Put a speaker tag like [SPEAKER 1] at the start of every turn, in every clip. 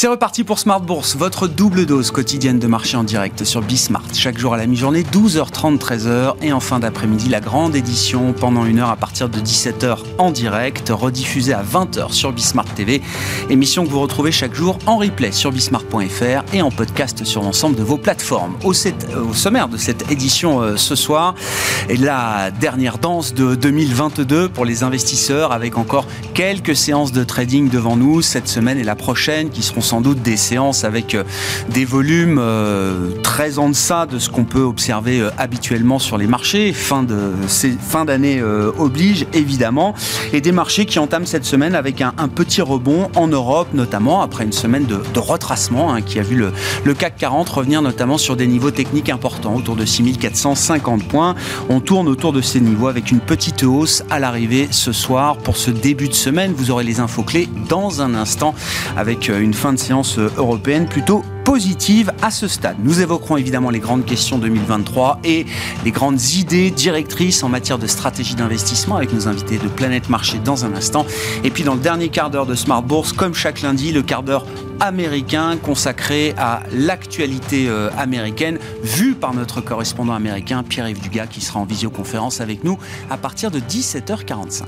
[SPEAKER 1] C'est reparti pour Smart Bourse, votre double dose quotidienne de marché en direct sur Bismart. Chaque jour à la mi-journée, 12h30, 13h. Et en fin d'après-midi, la grande édition pendant une heure à partir de 17h en direct, rediffusée à 20h sur Bismart TV. Émission que vous retrouvez chaque jour en replay sur bismart.fr et en podcast sur l'ensemble de vos plateformes. Au, sommaire de cette édition euh, ce soir, et la dernière danse de 2022 pour les investisseurs avec encore quelques séances de trading devant nous cette semaine et la prochaine qui seront sans doute des séances avec euh, des volumes euh, très en deçà de ce qu'on peut observer euh, habituellement sur les marchés. Fin de fin d'année oblige évidemment, et des marchés qui entament cette semaine avec un, petit rebond en Europe, notamment après une semaine de, retracement hein, qui a vu le, le, CAC 40 revenir notamment sur des niveaux techniques importants, autour de 6450 points. On tourne autour de ces niveaux avec une petite hausse à l'arrivée ce soir pour ce début de semaine. Vous aurez les infos clés dans un instant avec une fin de séance européenne plutôt positive à ce stade. Nous évoquerons évidemment les grandes questions 2023 et les grandes idées directrices en matière de stratégie d'investissement avec nos invités de Planète Marché dans un instant. Et puis dans le dernier quart d'heure de Smart Bourse, comme chaque lundi, le quart d'heure américain consacré à l'actualité euh, américaine, vue par notre correspondant américain Pierre-Yves Dugas qui sera en visioconférence avec nous à partir de 17h45.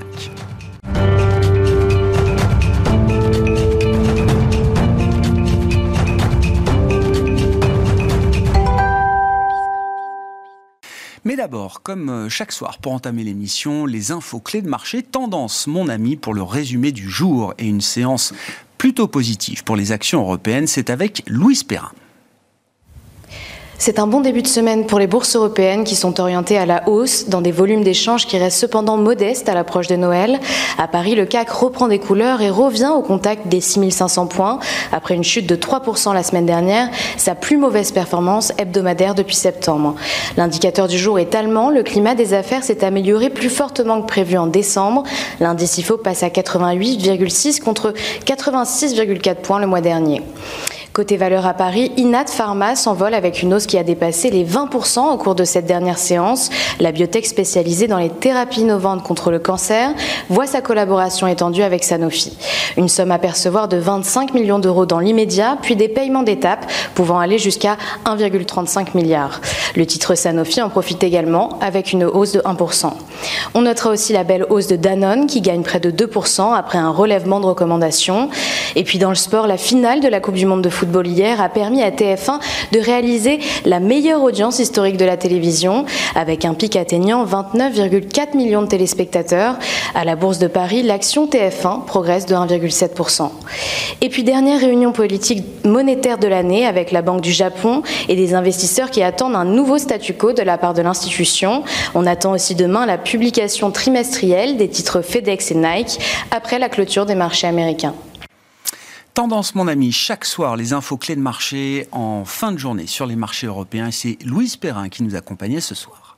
[SPEAKER 1] Mais d'abord, comme euh, chaque soir pour entamer l'émission, les infos clés de marché, tendance mon ami pour le résumé du jour et une séance plutôt positive pour les actions européennes, c'est avec Louis Perrin.
[SPEAKER 2] C'est un bon début de semaine pour les bourses européennes qui sont orientées à la hausse dans des volumes d'échanges qui restent cependant modestes à l'approche de Noël. À Paris, le CAC reprend des couleurs et revient au contact des 6500 points après une chute de 3% la semaine dernière, sa plus mauvaise performance hebdomadaire depuis septembre. L'indicateur du jour est allemand, le climat des affaires s'est amélioré plus fortement que prévu en décembre. L'indice IFO passe à 88,6 contre 86,4 points le mois dernier. Côté valeur à Paris, Inat Pharma s'envole avec une hausse qui a dépassé les 20% au cours de cette dernière séance. La biotech spécialisée dans les thérapies innovantes contre le cancer voit sa collaboration étendue avec Sanofi. Une somme à percevoir de 25 millions d'euros dans l'immédiat, puis des paiements d'étape pouvant aller jusqu'à 1,35 milliard. Le titre Sanofi en profite également avec une hausse de 1%. On notera aussi la belle hausse de Danone qui gagne près de 2% après un relèvement de recommandations. Et puis dans le sport, la finale de la Coupe du Monde de football football hier a permis à TF1 de réaliser la meilleure audience historique de la télévision, avec un pic atteignant 29,4 millions de téléspectateurs. À la Bourse de Paris, l'action TF1 progresse de 1,7%. Et puis dernière réunion politique monétaire de l'année avec la Banque du Japon et des investisseurs qui attendent un nouveau statu quo de la part de l'institution. On attend aussi demain la publication trimestrielle des titres FedEx et Nike après la clôture des marchés américains.
[SPEAKER 1] Tendance, mon ami, chaque soir, les infos clés de marché en fin de journée sur les marchés européens. C'est Louise Perrin qui nous accompagnait ce soir.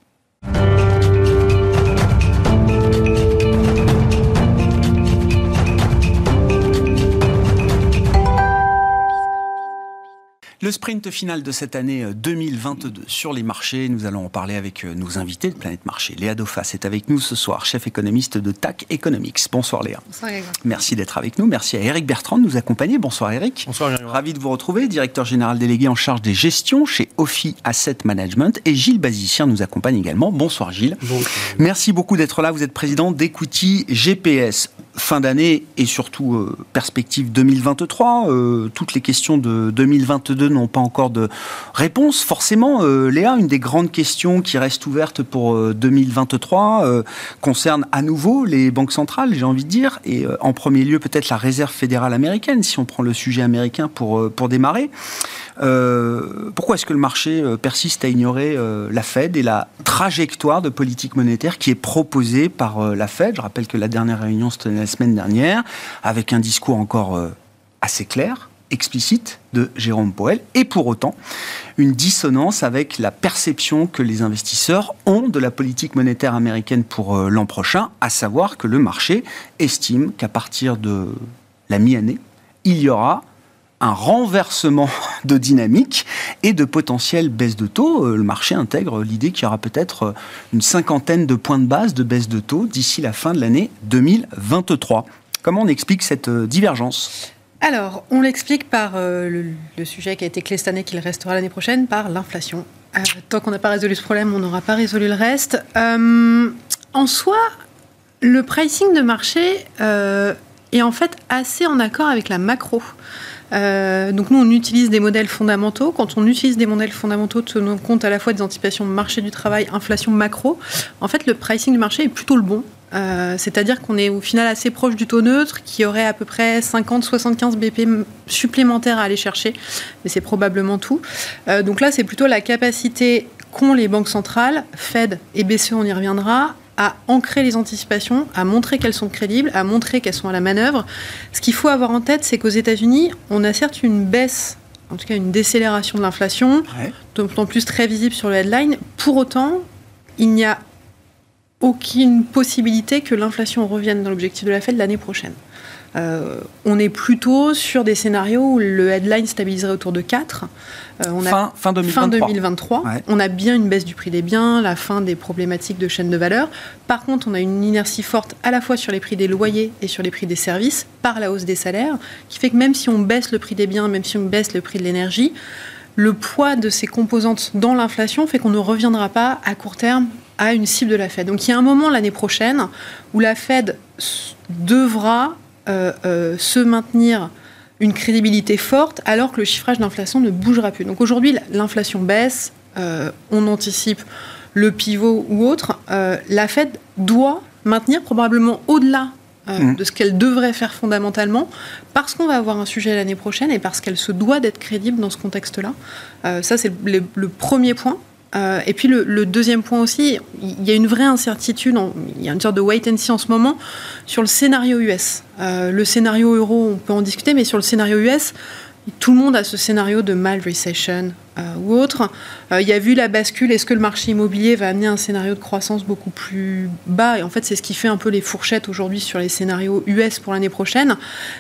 [SPEAKER 1] Le sprint final de cette année 2022 euh, sur les marchés, nous allons en parler avec euh, nos invités de Planète Marché. Léa Dauphas est avec nous ce soir, chef économiste de TAC Economics. Bonsoir Léa.
[SPEAKER 3] Bonsoir
[SPEAKER 1] Merci d'être avec nous. Merci à Eric Bertrand de nous accompagner. Bonsoir Eric.
[SPEAKER 4] Bonsoir
[SPEAKER 1] Ravi de vous retrouver, directeur général délégué en charge des gestions chez Ophi Asset Management. Et Gilles Bazicien nous accompagne également. Bonsoir Gilles. Bonsoir. Merci beaucoup d'être là. Vous êtes président d'Equity GPS fin d'année et surtout euh, perspective 2023. Euh, toutes les questions de 2022 n'ont pas encore de réponse. Forcément, euh, Léa, une des grandes questions qui reste ouverte pour 2023 concerne à nouveau les banques centrales, j'ai envie de dire, et en premier lieu peut-être la Réserve fédérale américaine, si on prend le sujet américain pour, pour démarrer. pourquoi est-ce que le marché persiste à ignorer la Fed et la trajectoire de politique monétaire qui est proposée par la Fed? Je rappelle que la dernière réunion se tenait semaine dernière, avec un discours encore euh, assez clair, explicite de Jérôme Powell, et pour autant une dissonance avec la perception que les investisseurs ont de la politique monétaire américaine pour euh, l'an prochain, à savoir que le marché estime qu'à partir de la mi-année, il y aura un renversement de dynamique et de potentielle baisse de taux. Euh, le marché intègre l'idée qu'il y aura peut-être euh, une cinquantaine de points de base de baisse de taux d'ici la fin de l'année 2023. Comment on explique cette euh, divergence?
[SPEAKER 3] Alors, on l'explique par le, sujet qui a été clé cette année, qu'il restera l'année prochaine, par l'inflation. tant qu'on n'a pas résolu ce problème, on n'aura pas résolu le reste. en soi, le pricing de marché est en fait assez en accord avec la macro. Euh, donc nous, on utilise des modèles fondamentaux. Quand on utilise des modèles fondamentaux tenant compte à la fois des anticipations de marché du travail, inflation macro, en fait, le pricing du marché est plutôt le bon. Euh, c'est-à-dire qu'on est au final assez proche du taux neutre, qui aurait à peu près 50-75 BP supplémentaires à aller chercher, mais c'est probablement tout. Euh, donc là, c'est plutôt la capacité qu'ont les banques centrales, Fed et BCE, on y reviendra, à ancrer les anticipations, à montrer qu'elles sont crédibles, à montrer qu'elles sont à la manœuvre. Ce qu'il faut avoir en tête, c'est qu'aux États-Unis, on a certes une baisse, en tout cas une décélération de l'inflation, d'autant plus très visible sur le headline. Pour autant, il n'y a aucune possibilité que l'inflation revienne dans l'objectif de la Fed l'année prochaine. Euh, on est plutôt sur des scénarios où le headline stabiliserait autour de 4.
[SPEAKER 1] Euh, on fin, fin 2023.
[SPEAKER 3] On a bien une baisse du prix des biens, la fin des problématiques de chaîne de valeur. Par contre, on a une inertie forte à la fois sur les prix des loyers et sur les prix des services par la hausse des salaires, qui fait que même si on baisse le prix des biens, même si on baisse le prix de l'énergie, le poids de ces composantes dans l'inflation fait qu'on ne reviendra pas à court terme à une cible de la Fed. Donc il y a un moment l'année prochaine où la Fed devra se maintenir une crédibilité forte alors que le chiffrage d'inflation ne bougera plus. Donc aujourd'hui, l'inflation baisse, euh, on anticipe le pivot ou autre. la Fed doit maintenir probablement au-delà mmh. de ce qu'elle devrait faire fondamentalement, parce qu'on va avoir un sujet l'année prochaine et parce qu'elle se doit d'être crédible dans ce contexte-là. ça, c'est le, premier point. Euh, et puis le, deuxième point aussi, il y a une vraie incertitude, il y a une sorte de wait and see en ce moment sur le scénario US. Euh, le scénario euro, on peut en discuter, mais sur le scénario US, tout le monde a ce scénario de mal recession euh, ou autre. il y a vu la bascule, est-ce que le marché immobilier va amener un scénario de croissance beaucoup plus bas? Et en fait, c'est ce qui fait un peu les fourchettes aujourd'hui sur les scénarios US pour l'année prochaine.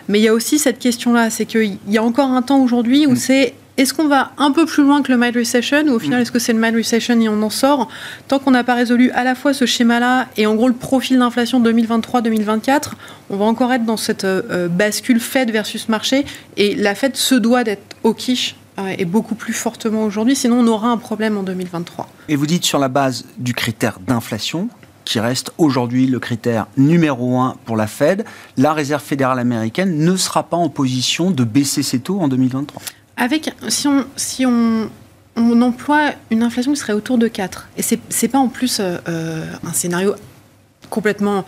[SPEAKER 3] Mais il y a aussi cette question-là, c'est qu'il y a encore un temps aujourd'hui où mm. c'est est-ce qu'on va un peu plus loin que le mild recession ou au final mm. est-ce que c'est le mild recession et on en sort Tant qu'on n'a pas résolu à la fois ce schéma-là et en gros le profil d'inflation 2023-2024, on va encore être dans cette euh, euh, bascule Fed versus marché et la Fed se doit d'être au quiche euh, et beaucoup plus fortement aujourd'hui, sinon on aura un problème en 2023.
[SPEAKER 1] Et vous dites sur la base du critère d'inflation, qui reste aujourd'hui le critère numéro un pour la Fed, la Réserve fédérale américaine ne sera pas en position de baisser ses taux en 2023
[SPEAKER 3] avec, si on, si on, on, emploie une inflation qui serait autour de 4, et c'est n'est pas en plus euh, euh, un scénario complètement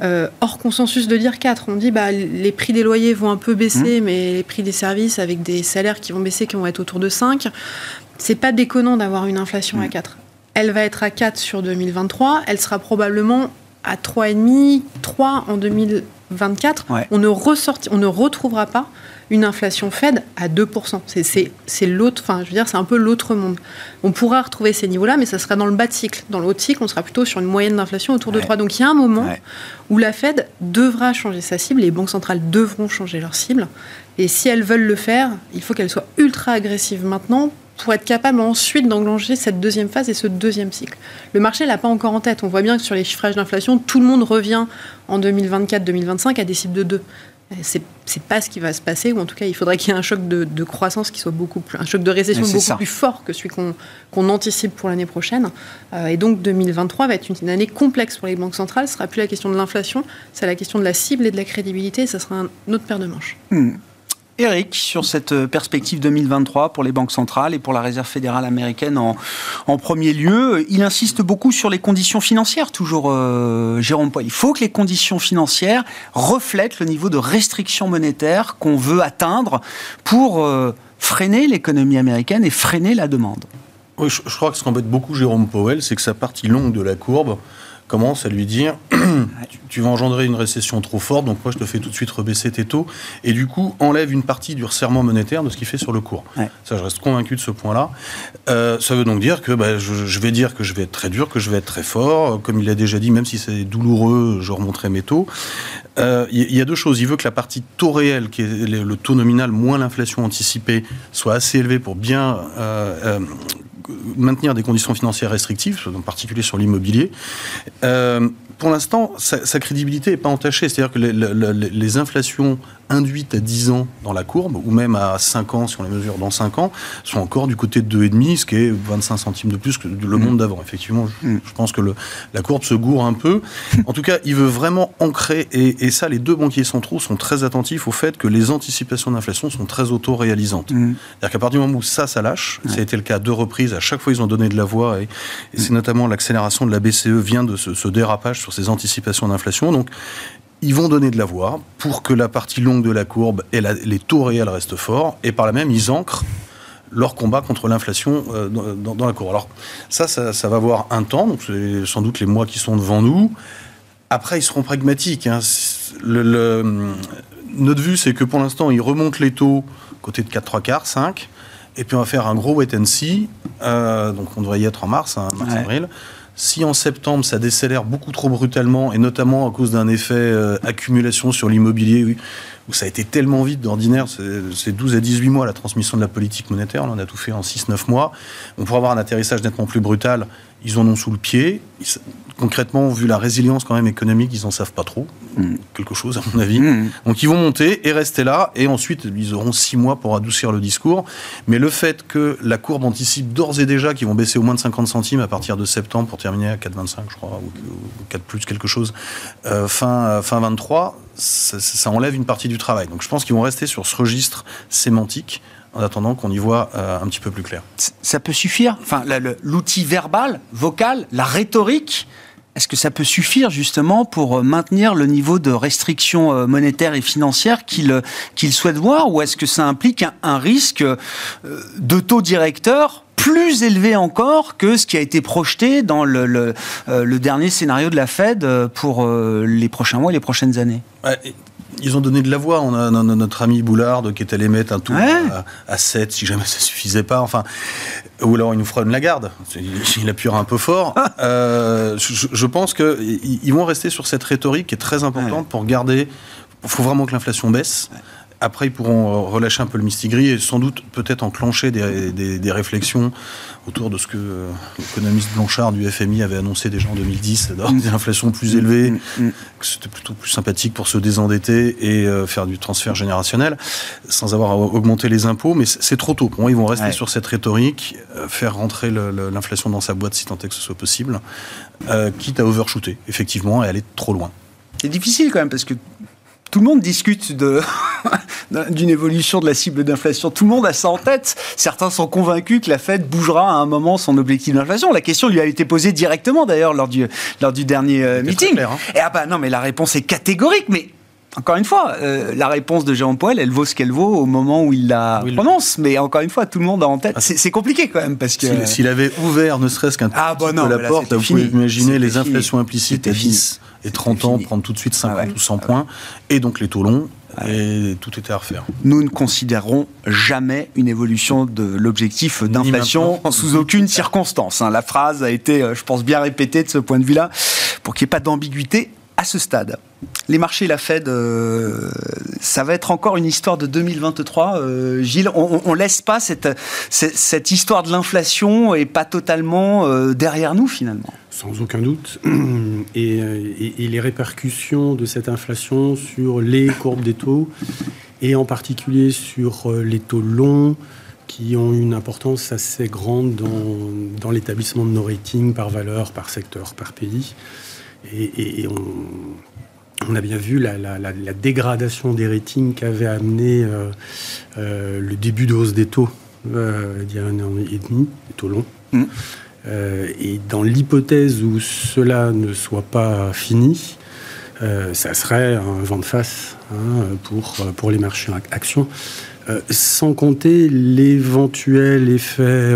[SPEAKER 3] euh, hors consensus de dire 4. On dit bah les prix des loyers vont un peu baisser, mmh. mais les prix des services avec des salaires qui vont baisser, qui vont être autour de 5. C'est pas déconnant d'avoir une inflation à 4. Mmh. Elle va être à 4 sur 2023. Elle sera probablement à 3,5, 3 en 2024. On, ne ressorti, on ne retrouvera pas une inflation Fed à 2%. C'est l'autre, enfin, je veux dire, c'est un peu l'autre monde. On pourra retrouver ces niveaux-là, mais ça sera dans le bas de cycle. Dans le haut de cycle, on sera plutôt sur une moyenne d'inflation autour de 3. Donc il y a un moment où la Fed devra changer sa cible, les banques centrales devront changer leur cible. Et si elles veulent le faire, il faut qu'elles soient ultra agressives maintenant pour être capable ensuite d'englanger cette deuxième phase et ce deuxième cycle. Le marché l'a pas encore en tête. On voit bien que sur les chiffrages d'inflation, tout le monde revient en 2024-2025 à des cibles de 2 c'est c'est pas ce qui va se passer, ou en tout cas, il faudrait qu'il y ait un choc de, croissance qui soit beaucoup plus, un choc de récession beaucoup plus fort que celui qu'on anticipe pour l'année prochaine. Euh, et donc, 2023 va être une, année complexe pour les banques centrales. Ce sera plus la question de l'inflation, c'est la question de la cible et de la crédibilité. Et ça sera un autre paire de manches.
[SPEAKER 1] Hmm. Eric, sur cette euh, perspective 2023 pour les banques centrales et pour la Réserve fédérale américaine en, premier lieu, il insiste beaucoup sur les conditions financières, toujours euh, Jérôme Poil. Il faut que les conditions financières reflètent le niveau de restriction monétaire qu'on veut atteindre pour euh, freiner l'économie américaine et freiner la demande.
[SPEAKER 4] Oui, je, crois que ce qu'embête beaucoup Jérôme Powell, c'est que sa partie longue de la courbe commence à lui dire tu, vas engendrer une récession trop forte, donc moi je te fais tout de suite rebaisser tes taux, et du coup enlève une partie du resserrement monétaire de ce qu'il fait sur le cours. Ça, je reste convaincu de ce point-là. Euh, ça veut donc dire que bah, je, vais dire que je vais être très dur, que je vais être très fort. Comme il l'a déjà dit, même si c'est douloureux, je remonterai mes taux. Il euh, y, a deux choses. Il veut que la partie taux réel, qui est le taux nominal moins l'inflation anticipée, soit assez élevée pour bien euh, maintenir des conditions financières restrictives, en particulier sur l'immobilier. pour l'instant, sa, crédibilité n'est pas entachée. C'est-à-dire que les inflations induites à 10 ans dans la courbe, ou même à 5 ans, si on les mesure dans 5 ans, sont encore du côté de 2,5, ce qui est 25 centimes de plus que le monde mm. d'avant. Effectivement, mm. je, pense que le, la courbe se gourre un peu. En tout cas, il veut vraiment ancrer, et, ça, les deux banquiers centraux sont très attentifs au fait que les anticipations d'inflation sont très auto-réalisantes. Mm. C'est-à-dire qu'à partir du moment où ça, ça lâche, ça a été le cas à deux reprises, à chaque fois ils ont donné de la voix, et, c'est notamment l'accélération de la BCE vient de ce, ce dérapage sur ces anticipations d'inflation. Donc, ils vont donner de la voix pour que la partie longue de la courbe et les taux réels restent forts, et par là même, ils ancrent leur combat contre l'inflation euh, dans, la courbe. Alors ça, ça, va avoir un temps, donc c'est sans doute les mois qui sont devant nous. Après, ils seront pragmatiques. Hein. Le, notre vue, c'est que pour l'instant, ils remontent les taux côté de 4 3 quarts, 5, et puis on va faire un gros wait and see. Euh, donc on devrait y être en mars, hein, mars-avril. Si en septembre ça décélère beaucoup trop brutalement, et notamment à cause d'un effet euh, accumulation sur l'immobilier, où ça a été tellement vite d'ordinaire, c'est 12 à 18 mois la transmission de la politique monétaire, on a tout fait en 6-9 mois, on pourra avoir un atterrissage nettement plus brutal, ils en ont sous le pied. Concrètement, vu la résilience quand même économique, ils en savent pas trop. Mm. Quelque chose, à mon avis. Mm. Donc ils vont monter et rester là. Et ensuite, ils auront six mois pour adoucir le discours. Mais le fait que la courbe anticipe d'ores et déjà qu'ils vont baisser au moins de 50 centimes à partir de septembre pour terminer à 4,25, je crois, ou 4 plus quelque chose, euh, fin, fin 23, ça, ça enlève une partie du travail. Donc je pense qu'ils vont rester sur ce registre sémantique en attendant qu'on y voit euh, un petit peu plus clair.
[SPEAKER 1] Ça peut suffire? Enfin, l'outil verbal, vocal, la rhétorique, est-ce que ça peut suffire justement pour euh, maintenir le niveau de restriction euh, monétaire et financière qu'il qu'il souhaite voir? Ou est-ce que ça implique un, risque de taux directeur plus élevé encore que ce qui a été projeté dans le, dernier scénario de la Fed pour les prochains mois et les prochaines années?
[SPEAKER 4] Ils ont donné de la voix. On a, notre ami Boulard qui est allé mettre un taux à, 7 si jamais ça suffisait pas. Enfin, ou alors il nous fera une Lagarde. Il appuiera un peu fort. Euh, je, pense qu'ils vont rester sur cette rhétorique qui est très importante pour garder. Il faut vraiment que l'inflation baisse. Après, ils pourront euh, relâcher un peu le mistigris et sans doute peut-être enclencher des, réflexions autour de ce que euh, l'économiste Blanchard du FMI avait annoncé déjà en 2010, d'avoir des inflations plus élevées, mm, mm, mm. que c'était plutôt plus sympathique pour se désendetter et euh, faire du transfert générationnel, sans avoir à augmenter les impôts. Mais c'est trop tôt. Pour moi, ils vont rester sur cette rhétorique, faire rentrer l'inflation dans sa boîte si tant est que ce soit possible, quitte à overshooter, effectivement, et aller trop loin.
[SPEAKER 1] C'est difficile quand même parce que tout le monde discute d'une évolution de la cible d'inflation. Tout le monde a ça en tête. Certains sont convaincus que la Fed bougera à un moment son objectif d'inflation. La question lui a été posée directement d'ailleurs lors du, lors du dernier euh, meeting. Hein. Et ah bah non, mais la réponse est catégorique. Mais encore une fois, euh, la réponse de Jérôme Poel, elle vaut ce qu'elle vaut au moment où il la prononce. Mais encore une fois, tout le monde a en tête. Ah, c'est compliqué quand même parce que
[SPEAKER 4] s'il avait ouvert ne serait-ce qu'un ah, bah non, la porte, vous pouvez imaginer les inflations implicites à 10 et 30 ans prendre tout de suite 50 ah ou 100 points et donc les taux longs et tout était à refaire.
[SPEAKER 1] Nous ne considérons jamais une évolution de l'objectif d'inflation sous aucune circonstance. Hein. La phrase a été, euh, je pense, bien répétée de ce point de vue-là, pour qu'il n'y ait pas d'ambiguïté à ce stade. Les marchés, la Fed, euh, ça va être encore une histoire de 2023. Euh, Gilles, on, ne laisse pas cette, cette, histoire de l'inflation et pas totalement derrière nous finalement.
[SPEAKER 5] Sans aucun doute. Et, les répercussions de cette inflation sur les courbes des taux, et en particulier sur euh, les taux longs, qui ont une importance assez grande dans, l'établissement de nos ratings par valeur, par secteur, par pays. Et, on, a bien vu la, dégradation des ratings qu'avait amené euh, euh, le début de hausse des taux il y a un an et demi, des taux longs. Mmh. Euh, et dans l'hypothèse où cela ne soit pas fini, euh, ça serait un vent de face hein, pour, pour les marchés actions, euh, sans compter l'éventuel effet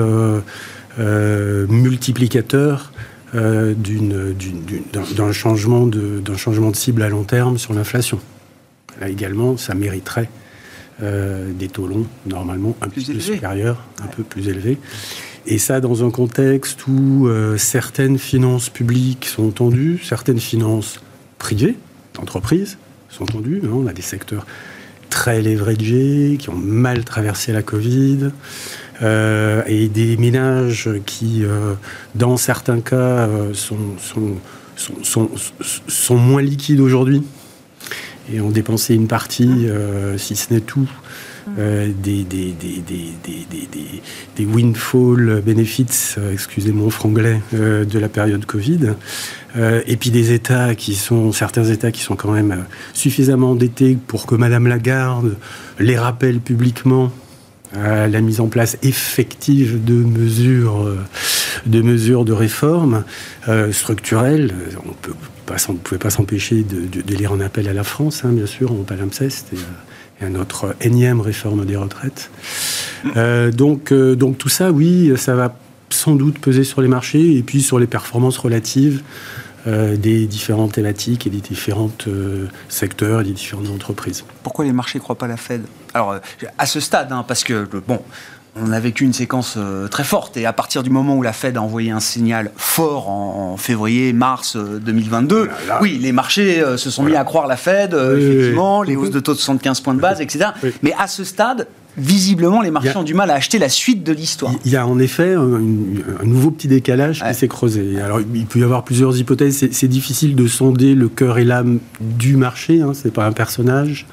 [SPEAKER 5] multiplicateur d'un changement, de, changement de cible à long terme sur l'inflation. Là également, ça mériterait des taux longs, normalement un peu plus supérieurs, un peu plus élevés. Et ça, dans un contexte où certaines finances publiques sont tendues, certaines finances privées, d'entreprises, sont tendues. Hein. On a des secteurs très leveragés, qui ont mal traversé la Covid, euh, et des ménages qui, euh, dans certains cas, euh, sont, sont, sont, moins liquides aujourd'hui et ont dépensé une partie, si ce n'est tout, des, des, des, des, des, windfall benefits, excusez mon franglais, de la période Covid. Euh, et puis des États qui sont, certains États qui sont quand même suffisamment endettés pour que Madame Lagarde les rappelle publiquement à la mise en place effective de mesures, euh, de mesures de réforme structurelles. On ne pouvait pas s'empêcher de, lire un appel à la France, hein, bien sûr, en palimpseste, et, à notre énième réforme des retraites. donc, donc tout ça, oui, ça va sans doute peser sur les marchés et puis sur les performances relatives euh, des différentes thématiques et des différents euh, secteurs et des différentes entreprises.
[SPEAKER 1] Pourquoi les marchés ne croient pas la Fed? Alors, euh, à ce stade, hein, parce que, bon, on a vécu une séquence très forte et à partir du moment où la Fed a envoyé un signal fort en, février, mars 2022, oui, les marchés se sont mis à croire la Fed, effectivement, les hausses de taux de 75 points de base, etc. Mais à ce stade, visiblement, les marchés ont du mal à acheter la suite de l'histoire.
[SPEAKER 5] Il y a en effet un, nouveau petit décalage qui s'est creusé. Alors, il peut y avoir plusieurs hypothèses. C'est difficile de sonder le cœur et l'âme du marché. Hein. C'est pas un personnage.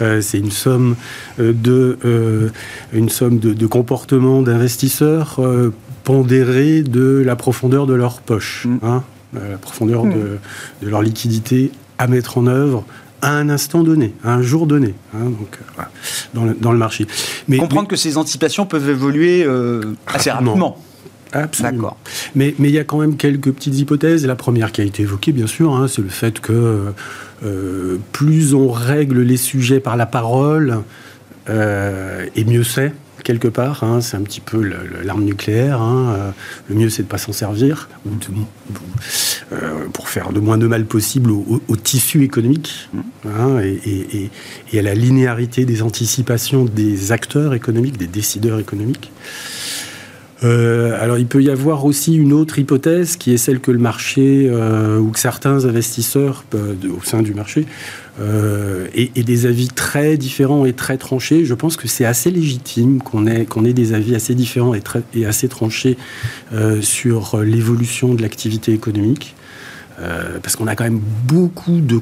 [SPEAKER 5] Euh, c'est une somme euh, de, euh, une somme de, comportements d'investisseurs pondérés de la profondeur de leur poche, mm. hein. la profondeur mm. de, de leur liquidité à mettre en œuvre à un instant donné, à un jour donné, hein, donc, euh, dans, le, dans, le, marché.
[SPEAKER 1] Mais, Comprendre que ces anticipations peuvent évoluer euh, assez rapidement.
[SPEAKER 5] Absolument. Mais, mais il y a quand même quelques petites hypothèses. La première qui a été évoquée, bien sûr, hein, c'est le fait que euh, plus on règle les sujets par la parole, et mieux c'est quelque part. Hein, c'est un petit peu l'arme nucléaire. Hein, euh, le mieux, c'est de ne pas s'en servir, euh, pour faire le moins de mal possible au, tissu économique hein, et, à la linéarité des anticipations des acteurs économiques, des décideurs économiques. Euh, alors il peut y avoir aussi une autre hypothèse qui est celle que le marché ou que certains investisseurs au sein du marché euh, et, des avis très différents et très tranchés. Je pense que c'est assez légitime qu'on ait, des avis assez différents et assez tranchés euh, sur l'évolution de l'activité économique, euh, parce qu'on a quand même beaucoup de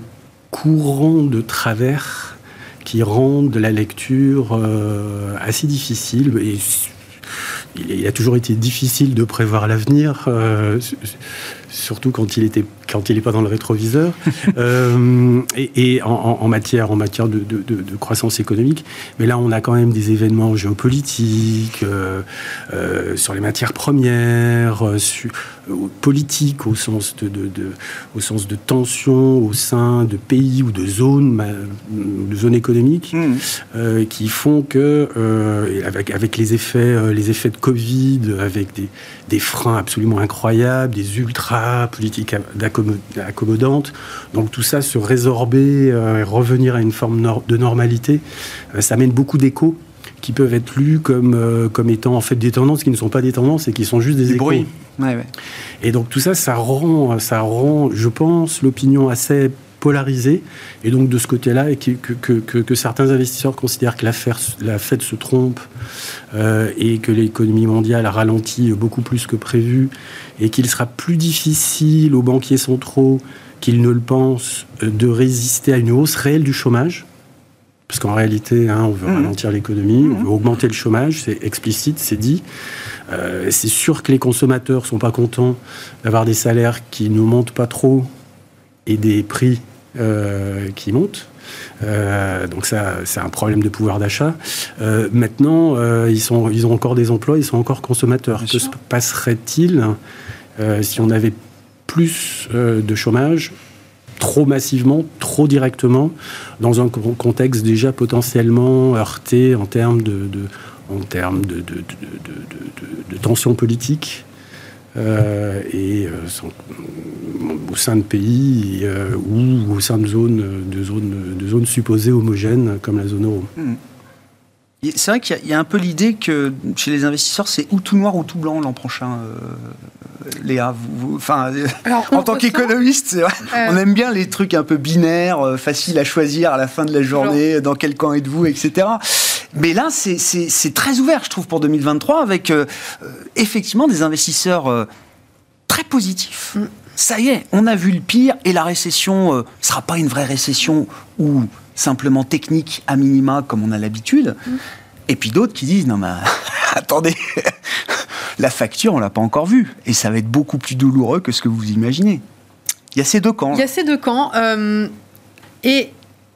[SPEAKER 5] courants de travers qui rendent la lecture assez difficile et il a toujours été difficile de prévoir l'avenir, surtout quand il était quand il n'est pas dans le rétroviseur, euh, et, en, matière, en matière de, croissance économique. Mais là, on a quand même des événements géopolitiques, euh, euh, sur les matières premières, politiques au sens de, au sens de tensions au sein de pays ou de zones, de zones économiques, mmh. qui font que, avec, avec les, effets, les effets de Covid, avec des, des freins absolument incroyables, des ultra-politiques accommodante. Donc tout ça, se résorber euh, et revenir à une forme de normalité, euh, ça amène beaucoup d'échos qui peuvent être lus comme, euh, comme étant en fait des tendances qui ne sont pas des tendances et qui sont juste des échos. Bruit. Et donc tout ça, ça rend, ça rend je pense, l'opinion assez polarisée. Et donc de ce côté-là, et que, que, que, certains investisseurs considèrent que l'affaire, la Fed se trompe et que l'économie mondiale a ralenti beaucoup plus que prévu et qu'il sera plus difficile aux banquiers centraux qu'ils ne le pensent de résister à une hausse réelle du chômage. Parce qu'en réalité, hein, on veut mmh. ralentir l'économie, on mmh. veut augmenter le chômage, c'est explicite, c'est dit. Euh, c'est sûr que les consommateurs ne sont pas contents d'avoir des salaires qui ne montent pas trop et des prix euh, qui montent. Euh, donc ça, c'est un problème de pouvoir d'achat. maintenant, ils, sont, ils ont encore des emplois, ils sont encore consommateurs. que se passerait-il euh, si on avait plus euh, de chômage, trop massivement, trop directement, dans un contexte déjà potentiellement heurté en termes de, en termes de, de, de, tensions politiques? Et au sein de pays ou au sein de zones, de zones, de zones supposées homogènes comme la zone euro. Hmm.
[SPEAKER 1] C'est vrai qu'il y, a un peu l'idée que chez les investisseurs, c'est ou tout noir ou tout blanc l'an prochain. Léa, vous, enfin, en tant qu'économiste, on aime bien les trucs un peu binaires, faciles à choisir à la fin de la journée, dans quel camp êtes-vous, etc. Mais là, c'est très ouvert, je trouve, pour 2023, avec euh, euh, effectivement des investisseurs euh, très positifs. Mm. Ça y est, on a vu le pire et la récession ne sera pas une vraie récession ou simplement technique à minima comme on a l'habitude. Mm. Et puis d'autres qui disent non mais attendez, la facture on l'a pas encore vue et ça va être beaucoup plus douloureux que ce que vous imaginez. Il y a ces deux camps.
[SPEAKER 3] Il y a ces deux camps. et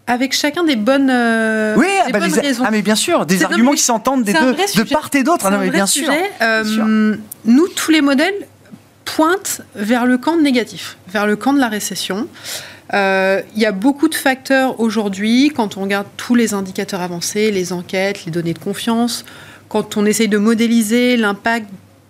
[SPEAKER 3] avec chacun des bonnes, euh,
[SPEAKER 1] oui, ah bah, raisons. Ah mais bien sûr, des arguments qui s'entendent des deux, de part et d'autre. Ah mais bien, sûr.
[SPEAKER 3] Euh, nous, tous les modèles pointent vers le camp négatif, vers le camp de la récession. Euh, il y a beaucoup de facteurs aujourd'hui, quand on regarde tous les indicateurs avancés, les enquêtes, les données de confiance, quand on essaye de modéliser l'impact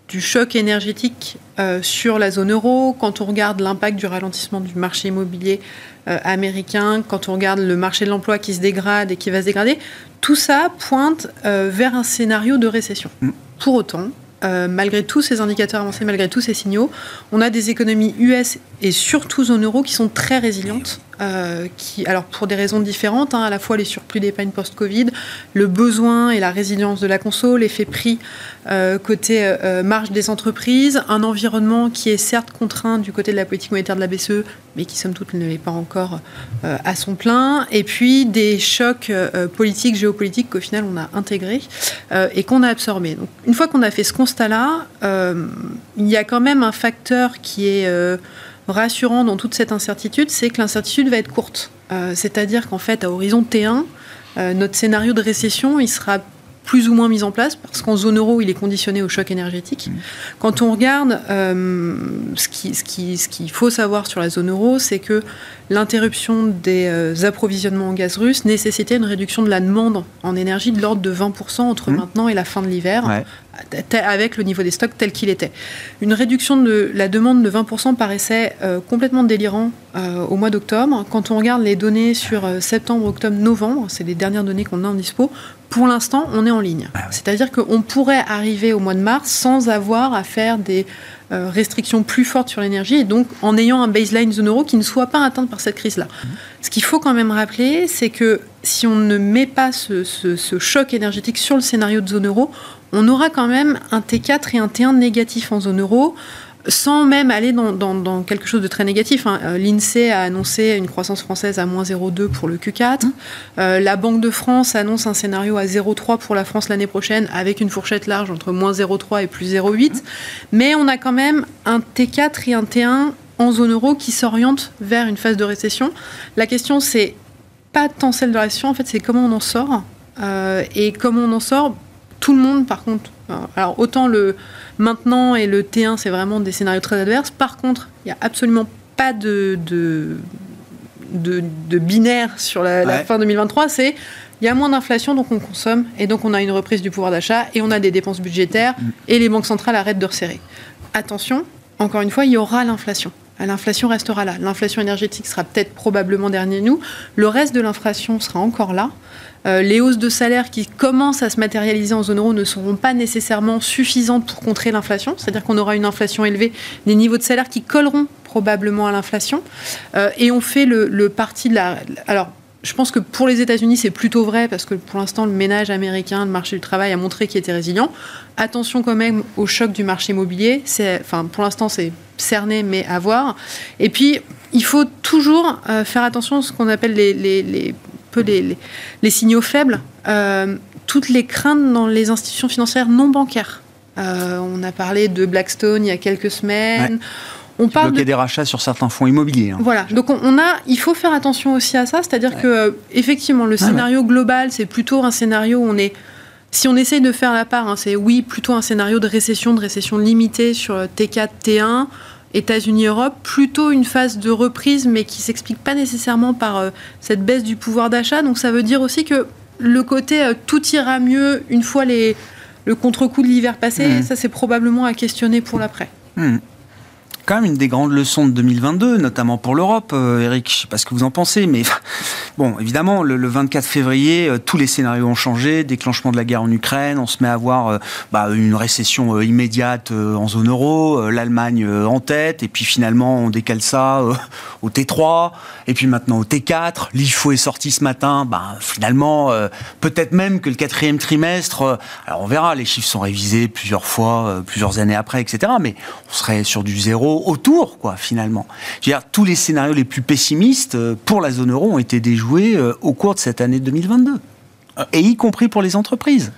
[SPEAKER 3] du choc énergétique sur la zone euro, quand on regarde l'impact du ralentissement du marché immobilier euh, américain, quand on regarde le marché de l'emploi qui se dégrade et qui va se dégrader, tout ça pointe euh, vers un scénario de récession. Mm. Pour autant, euh, malgré tous ces indicateurs avancés, malgré tous ces signaux, on a des économies US et surtout zone euro qui sont très résilientes. Euh, qui, alors pour des raisons différentes, hein, à la fois les surplus d'épargne post-Covid, le besoin et la résilience de la conso, l'effet prix euh, côté marge des entreprises, un environnement qui est certes contraint du côté de la politique monétaire de la BCE, mais qui somme toute ne l'est pas encore à son plein, et puis des chocs politiques, géopolitiques qu'au final on a intégrés et qu'on a absorbés. Donc une fois qu'on a fait ce constat-là, euh, il y a quand même un facteur qui est euh, rassurant dans toute cette incertitude, c'est que l'incertitude va être courte. Euh, c'est-à-dire qu'en fait, à horizon T1, notre scénario de récession, il sera plus ou moins mis en place, parce qu'en zone euro, il est conditionné au choc énergétique. Mmh. Quand on regarde euh, ce qu'il ce qui, ce qu'il faut savoir sur la zone euro, c'est que l'interruption des euh, approvisionnements en gaz russe nécessitait une réduction de la demande en énergie de l'ordre de 20% entre mmh. maintenant et la fin de l'hiver, avec le niveau des stocks tel qu'il était. Une réduction de la demande de 20% paraissait euh, complètement délirant au mois d'octobre. Quand on regarde les données sur septembre, octobre, novembre, c'est les dernières données qu'on a en dispo, pour l'instant, on est en ligne. Ah C'est-à-dire qu'on pourrait arriver au mois de mars sans avoir à faire des euh, restrictions plus fortes sur l'énergie et donc en ayant un baseline zone euro qui ne soit pas atteint par cette crise-là. Mhm. Ce qu'il faut quand même rappeler, c'est que si on ne met pas ce, ce, choc énergétique sur le scénario de zone euro, on aura quand même un T4 et un T1 négatif en zone euro sans même aller dans, quelque chose de très négatif. Hein. Euh, L'INSEE a annoncé une croissance française à moins 0,2 pour le Q4. Mmh. Euh, la Banque de France annonce un scénario à 0,3 pour la France l'année prochaine, avec une fourchette large entre moins 0,3 et plus 0,8. Mmh. Mais on a quand même un T4 et un T1 en zone euro qui s'orientent vers une phase de récession. La question, c'est pas tant celle de la récession, en fait, c'est comment on en sort. Euh, et comment on en sort, tout le monde, par contre, alors autant le maintenant et le T1, c'est vraiment des scénarios très adverses. Par contre, il n'y a absolument pas de, de, de, binaire sur la, fin 2023. C'est il y a moins d'inflation, donc on consomme, et donc on a une reprise du pouvoir d'achat, et on a des dépenses budgétaires, mm. et les banques centrales arrêtent de resserrer. Attention, encore une fois, il y aura l'inflation. L'inflation restera là. L'inflation énergétique sera peut-être probablement derrière nous. Le reste de l'inflation sera encore là. Euh, les hausses de salaire qui commencent à se matérialiser en zone euro ne seront pas nécessairement suffisantes pour contrer l'inflation, c'est-à-dire qu'on aura une inflation élevée, des niveaux de salaire qui colleront probablement à l'inflation. Euh, et on fait le, parti de la... Alors, je pense que pour les États-Unis, c'est plutôt vrai parce que pour l'instant, le ménage américain, le marché du travail a montré qu'il était résilient. Attention quand même au choc du marché immobilier. Enfin, pour l'instant, c'est cerné, mais à voir. Et puis, il faut toujours euh, faire attention à ce qu'on appelle les peu les, signaux faibles, euh, toutes les craintes dans les institutions financières non bancaires. Euh, on a parlé de Blackstone il y a quelques semaines.
[SPEAKER 1] On parle de... des rachats sur certains fonds immobiliers. Hein.
[SPEAKER 3] Voilà. Donc on, a, il faut faire attention aussi à ça, c'est-à-dire que euh, effectivement le scénario global, c'est plutôt un scénario où on est si on essaye de faire la part, hein, c'est oui, plutôt un scénario de récession, de récession limitée sur T4, T1. États-Unis-Europe, plutôt une phase de reprise, mais qui s'explique pas nécessairement par euh, cette baisse du pouvoir d'achat. Donc ça veut dire aussi que le côté euh, tout ira mieux une fois les, le contre-coup de l'hiver passé, mmh. ça c'est probablement à questionner pour l'après.
[SPEAKER 1] Hmm quand même une des grandes leçons de 2022, notamment pour l'Europe, euh, Eric. Je ne sais pas ce que vous en pensez, mais bon, évidemment, le, 24 février, euh, tous les scénarios ont changé. Déclenchement de la guerre en Ukraine, on se met à voir euh, bah, une récession immédiate en zone euro, l'Allemagne en tête, et puis finalement, on décale ça au T3, et puis maintenant au T4. L'IFO est sorti ce matin. Bah, finalement, peut-être même que le quatrième trimestre, alors on verra, les chiffres sont révisés plusieurs fois, plusieurs années après, etc. Mais on serait sur du zéro autour, quoi, finalement. Je veux dire, tous les scénarios les plus pessimistes euh, pour la zone euro ont été déjoués euh, au cours de cette année 2022. Ah. Et y compris pour les entreprises.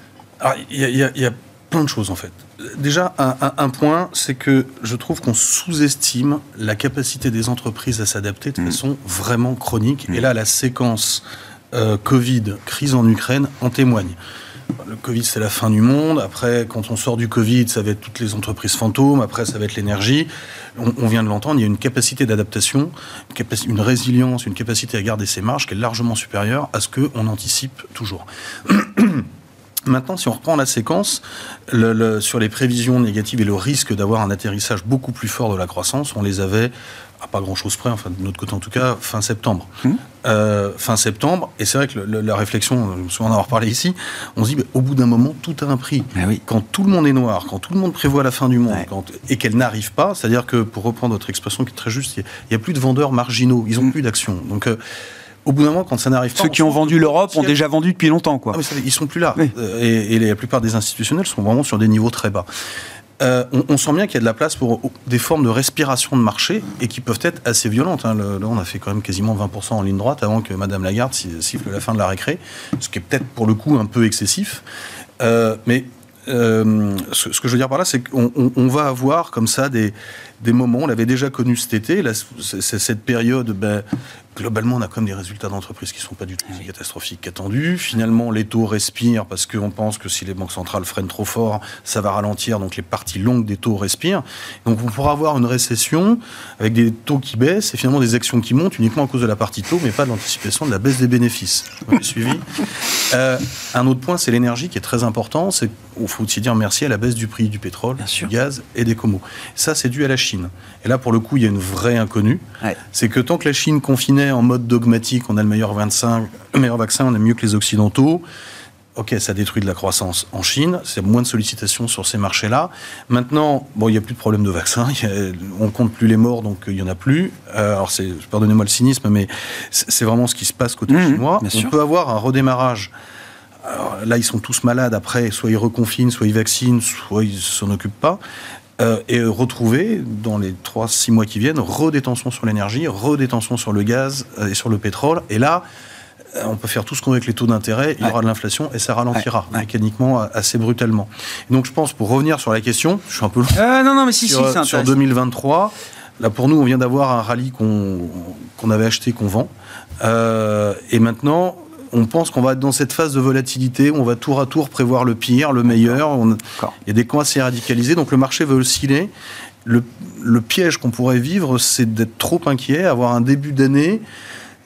[SPEAKER 4] Il y, a plein de choses, en fait. Déjà, un, point, c'est que je trouve qu'on sous-estime la capacité des entreprises à s'adapter de mm. façon vraiment chronique. Et mm. là, la séquence euh, Covid, crise en Ukraine, en témoigne le Covid, c'est la fin du monde. Après, quand on sort du Covid, ça va être toutes les entreprises fantômes. Après, ça va être l'énergie. On, vient de l'entendre, il y a une capacité d'adaptation, une, résilience, une capacité à garder ses marges qui est largement supérieure à ce qu'on anticipe toujours. Maintenant, si on reprend la séquence, sur les prévisions négatives et le risque d'avoir un atterrissage beaucoup plus fort de la croissance, on les avait à pas grand-chose près, enfin de notre côté en tout cas, fin septembre. Mmh. Euh, fin septembre, et c'est vrai que la réflexion, je me souviens en avoir parlé ici, on se dit, au bout d'un moment, tout a un prix.
[SPEAKER 1] oui.
[SPEAKER 4] Quand tout le monde est noir, quand tout le monde prévoit la fin du monde, et qu'elle n'arrive pas, c'est-à-dire que, pour reprendre votre expression qui est très juste, il n'y a, plus de vendeurs marginaux, ils n'ont mmh. plus d'actions. Donc, euh, au bout d'un moment, quand ça n'arrive pas.
[SPEAKER 1] Ceux qui ont vendu l'Europe ont déjà vendu depuis longtemps, quoi.
[SPEAKER 4] Ah, ils sont plus là. Euh, et, et, la plupart des institutionnels sont vraiment sur des niveaux très bas. Euh, on, sent bien qu'il y a de la place pour des formes de respiration de marché et qui peuvent être assez violentes. Hein. là, on a fait quand même quasiment 20% en ligne droite avant que Madame Lagarde siffle la fin de la récré, ce qui est peut-être pour le coup un peu excessif. Euh, mais euh, ce, que je veux dire par là, c'est qu'on va avoir comme ça des, des moments, on l'avait déjà connu cet été, cette période, ben, globalement, on a quand même des résultats d'entreprise qui ne sont pas du tout aussi catastrophiques qu'attendus. Finalement, les taux respirent parce qu'on pense que si les banques centrales freinent trop fort, ça va ralentir, donc les parties longues des taux respirent. Donc on pourra avoir une récession avec des taux qui baissent et finalement des actions qui montent uniquement à cause de la partie taux, mais pas de l'anticipation de la baisse des bénéfices. Vous suivi euh, Un autre point, c'est l'énergie qui est très important. C'est il faut aussi dire merci à la baisse du prix du pétrole, du gaz et des comos. Ça, c'est dû à la Chine. Et là, pour le coup, il y a une vraie inconnue. C'est que tant que la Chine confinait en mode dogmatique, on a le meilleur, 25, le meilleur vaccin, on est mieux que les Occidentaux. Ok, ça détruit de la croissance en Chine, c'est moins de sollicitations sur ces marchés-là. Maintenant, bon, il n'y a plus de problème de vaccin, on compte plus les morts, donc il n'y en a plus. Euh, alors, pardonnez-moi le cynisme, mais c'est vraiment ce qui se passe côté mmh, chinois. On peut avoir un redémarrage alors là, ils sont tous malades après, soit ils reconfinent, soit ils vaccinent, soit ils s'en occupent pas. Euh, et retrouver dans les 3-6 mois qui viennent redétention sur l'énergie, redétention sur le gaz euh, et sur le pétrole. Et là, euh, on peut faire tout ce qu'on veut avec les taux d'intérêt, il y aura de l'inflation et ça ralentira mécaniquement assez brutalement. donc je pense, pour revenir sur la question, je suis un peu
[SPEAKER 1] long. non, non, mais si,
[SPEAKER 4] sur,
[SPEAKER 1] si,
[SPEAKER 4] sur 2023, là pour nous, on vient d'avoir un rallye qu'on avait acheté, qu'on vend. et maintenant, on pense qu'on va être dans cette phase de volatilité où on va tour à tour prévoir le pire, le meilleur. il y a des coins assez radicalisés, donc le marché veut osciller. Le, le piège qu'on pourrait vivre, c'est d'être trop inquiet, avoir un début d'année